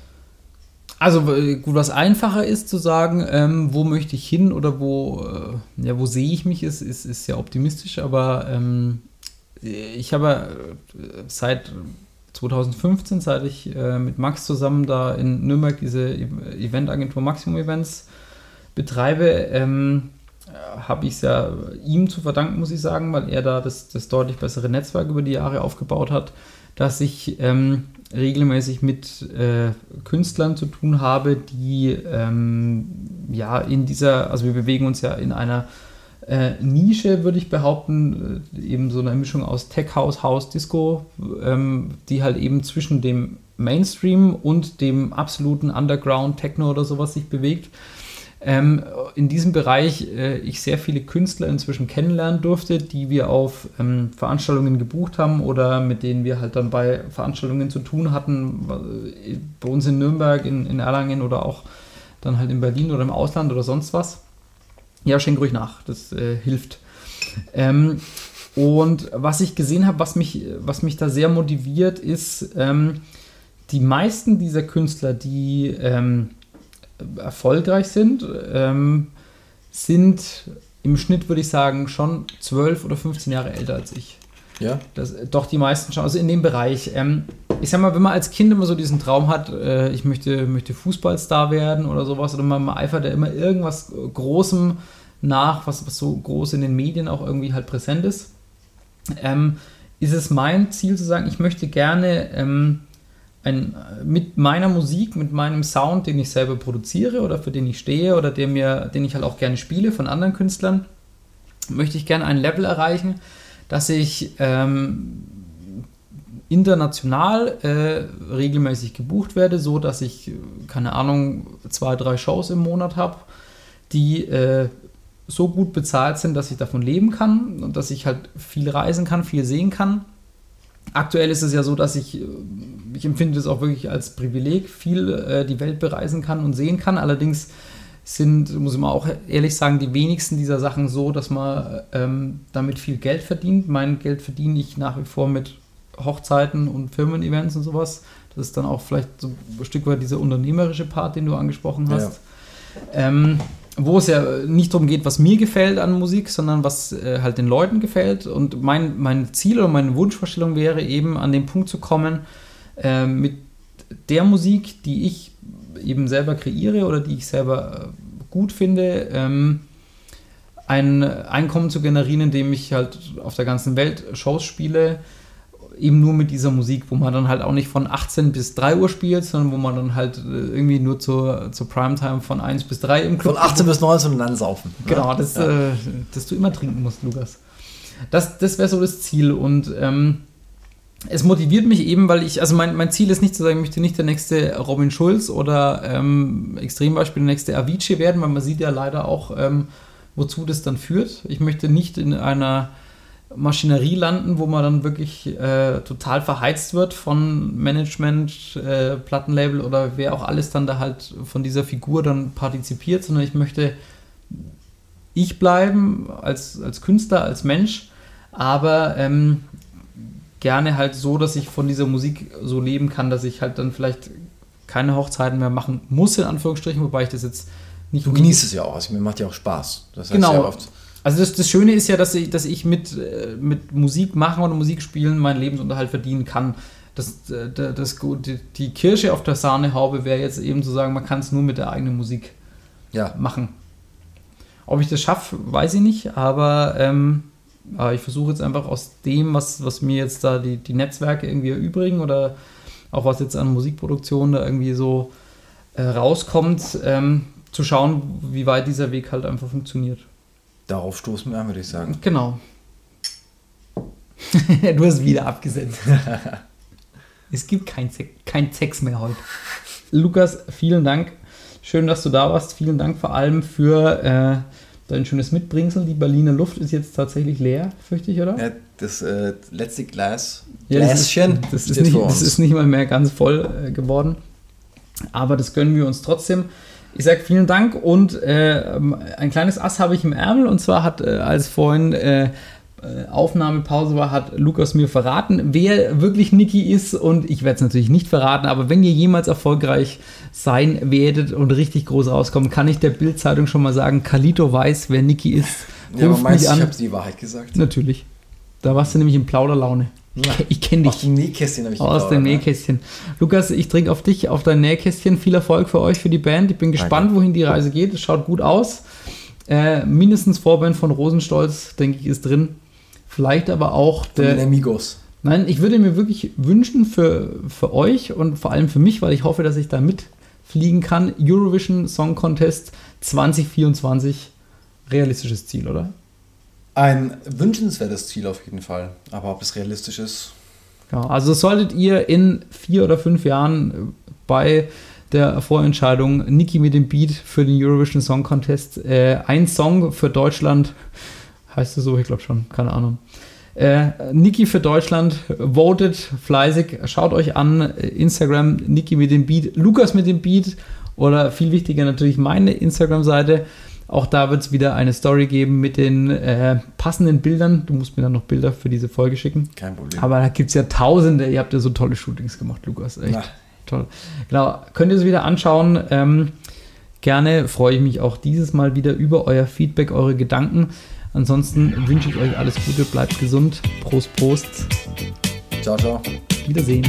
Also gut, was einfacher ist zu sagen, ähm, wo möchte ich hin oder wo, äh, ja, wo sehe ich mich, ist, ist, ist ja optimistisch, aber ähm, ich habe äh, seit 2015, seit ich äh, mit Max zusammen da in Nürnberg diese E- Eventagentur Maximum Events betreibe, ähm, äh, habe ich es ja ihm zu verdanken, muss ich sagen, weil er da das, das deutlich bessere Netzwerk über die Jahre aufgebaut hat, dass ich ähm, regelmäßig mit äh, Künstlern zu tun habe, die ähm, ja in dieser, also wir bewegen uns ja in einer äh, Nische, würde ich behaupten, äh, eben so eine Mischung aus Tech House, House, Disco, ähm, die halt eben zwischen dem Mainstream und dem absoluten Underground Techno oder sowas sich bewegt. Ähm, in diesem Bereich äh, ich sehr viele Künstler inzwischen kennenlernen durfte, die wir auf ähm, Veranstaltungen gebucht haben oder mit denen wir halt dann bei Veranstaltungen zu tun hatten, äh, bei uns in Nürnberg, in, in Erlangen oder auch dann halt in Berlin oder im Ausland oder sonst was. Ja, schenk ruhig nach, das äh, hilft. Ähm, und was ich gesehen habe, was mich, was mich da sehr motiviert, ist, ähm, die meisten dieser Künstler, die ähm, erfolgreich sind, ähm, sind im Schnitt, würde ich sagen, schon 12 oder 15 Jahre älter als ich. Ja? Das, doch die meisten schon, also in dem Bereich. Ähm, ich sag mal, wenn man als Kind immer so diesen Traum hat, äh, ich möchte, möchte Fußballstar werden oder sowas, oder man eifert ja immer irgendwas Großem nach, was, was so groß in den Medien auch irgendwie halt präsent ist, ähm, ist es mein Ziel zu sagen, ich möchte gerne ähm, ein, mit meiner Musik, mit meinem Sound, den ich selber produziere oder für den ich stehe oder der mir, den ich halt auch gerne spiele von anderen Künstlern, möchte ich gerne ein Level erreichen, dass ich ähm, international äh, regelmäßig gebucht werde, so dass ich, keine Ahnung, zwei, drei Shows im Monat habe, die äh, so gut bezahlt sind, dass ich davon leben kann und dass ich halt viel reisen kann, viel sehen kann. Aktuell ist es ja so, dass ich, äh, ich empfinde es auch wirklich als Privileg, viel äh, die Welt bereisen kann und sehen kann. Allerdings sind, muss ich mal auch ehrlich sagen, die wenigsten dieser Sachen so, dass man ähm, damit viel Geld verdient. Mein Geld verdiene ich nach wie vor mit Hochzeiten und Firmen-Events und sowas. Das ist dann auch vielleicht so ein Stück weit dieser unternehmerische Part, den du angesprochen hast. Ähm, wo es ja nicht darum geht, was mir gefällt an Musik, sondern was äh, halt den Leuten gefällt. Und mein, mein Ziel oder meine Wunschvorstellung wäre eben an den Punkt zu kommen, äh, mit der Musik, die ich eben selber kreiere oder die ich selber äh, gut finde, ähm, ein Einkommen zu generieren, indem ich halt auf der ganzen Welt Shows spiele, eben nur mit dieser Musik, wo man dann halt auch nicht von 18 bis 3 Uhr spielt, sondern wo man dann halt äh, irgendwie nur zur, zur Primetime von 1 bis 3 im Club Von 18 bis 19 und dann saufen. ne? Genau, das, äh, dass du immer trinken musst, Lukas. Das, das wäre so das Ziel. Und ähm, es motiviert mich eben, weil ich, also mein, mein Ziel ist nicht zu sagen, ich möchte nicht der nächste Robin Schulz oder ähm, Extrembeispiel der nächste Avicii werden, weil man sieht ja leider auch, ähm, wozu das dann führt. Ich möchte nicht in einer Maschinerie landen, wo man dann wirklich äh, total verheizt wird von Management, äh, Plattenlabel oder wer auch alles dann da halt von dieser Figur dann partizipiert, sondern ich möchte ich bleiben als, als Künstler, als Mensch, aber ähm, gerne halt so, dass ich von dieser Musik so leben kann, dass ich halt dann vielleicht keine Hochzeiten mehr machen muss, in Anführungsstrichen, wobei ich das jetzt nicht Du genießt es ja auch, also mir macht ja auch Spaß. Das heißt Genau. ja oft, Also das, das Schöne ist ja, dass ich, dass ich mit, äh, mit Musik machen oder Musik spielen meinen Lebensunterhalt verdienen kann. Das, äh, das, das, die, die Kirsche auf der Sahnehaube wäre jetzt eben zu sagen, man kann es nur mit der eigenen Musik ja, machen. Ob ich das schaffe, weiß ich nicht, aber, ähm, aber ich versuche jetzt einfach aus dem, was, was mir jetzt da die, die Netzwerke irgendwie erübrigen oder auch was jetzt an Musikproduktion da irgendwie so äh, rauskommt, ähm, zu schauen, wie weit dieser Weg halt einfach funktioniert. darauf stoßen wir an, würde ich sagen. Genau. du hast wieder abgesetzt. es gibt kein, Se kein Sex mehr heute. Lukas, vielen Dank. Schön, dass du da warst. Vielen Dank vor allem für äh, dein schönes Mitbringsel. Die Berliner Luft ist jetzt tatsächlich leer, fürchte ich, oder? Ja, das äh, letzte Glas, Ja, das ist, das, ist nicht, das ist nicht mal mehr ganz voll äh, geworden. Aber das gönnen wir uns trotzdem. Ich sage vielen Dank und äh, ein kleines Ass habe ich im Ärmel und zwar hat, äh, als vorhin äh, Aufnahmepause war, hat Lukas mir verraten, wer wirklich Niki ist und ich werde es natürlich nicht verraten, aber wenn ihr jemals erfolgreich sein werdet und richtig groß rauskommt, kann ich der Bild-Zeitung schon mal sagen, Kalito weiß, wer Niki ist. ja, aber meinst mich du, ich an. habe die Wahrheit gesagt? Natürlich. Da warst du nämlich in Plauderlaune. Ja. Ich kenne Aus dich. dem Nähkästchen habe ich Aus geplaudert, dem ne? Nähkästchen. Lukas, ich trinke auf dich, auf dein Nähkästchen. Viel Erfolg für euch, für die Band. Ich bin gespannt, wohin die Reise geht. Es schaut gut aus. Äh, mindestens Vorband von Rosenstolz, denke ich, ist drin. Vielleicht aber auch Von den der. Amigos. Nein, ich würde mir wirklich wünschen für, für euch und vor allem für mich, weil ich hoffe, dass ich da mitfliegen kann. Eurovision Song Contest 2024. Realistisches Ziel, oder? Ein wünschenswertes Ziel auf jeden Fall. Aber ob es realistisch ist, Ja, also solltet ihr in vier oder fünf Jahren äh, bei der Vorentscheidung Niki mit dem Beat für den Eurovision Song Contest äh, ein Song für Deutschland, heißt es so, ich glaube schon, keine Ahnung. Äh, Niki für Deutschland, votet fleißig, schaut euch an, äh, Instagram, Niki mit dem Beat, Lukas mit dem Beat oder viel wichtiger natürlich meine Instagram-Seite. Auch da wird es wieder eine Story geben mit den äh, passenden Bildern. Du musst mir dann noch Bilder für diese Folge schicken. kein Problem. Aber da gibt es ja tausende. Ihr habt ja so tolle Shootings gemacht, Lukas. Echt Na. toll. Genau, könnt ihr es wieder anschauen. Ähm, gerne freue ich mich auch dieses Mal wieder über euer Feedback, eure Gedanken. Ansonsten wünsche ich euch alles Gute, bleibt gesund. Prost, Prost. Ciao, ciao. Wiedersehen.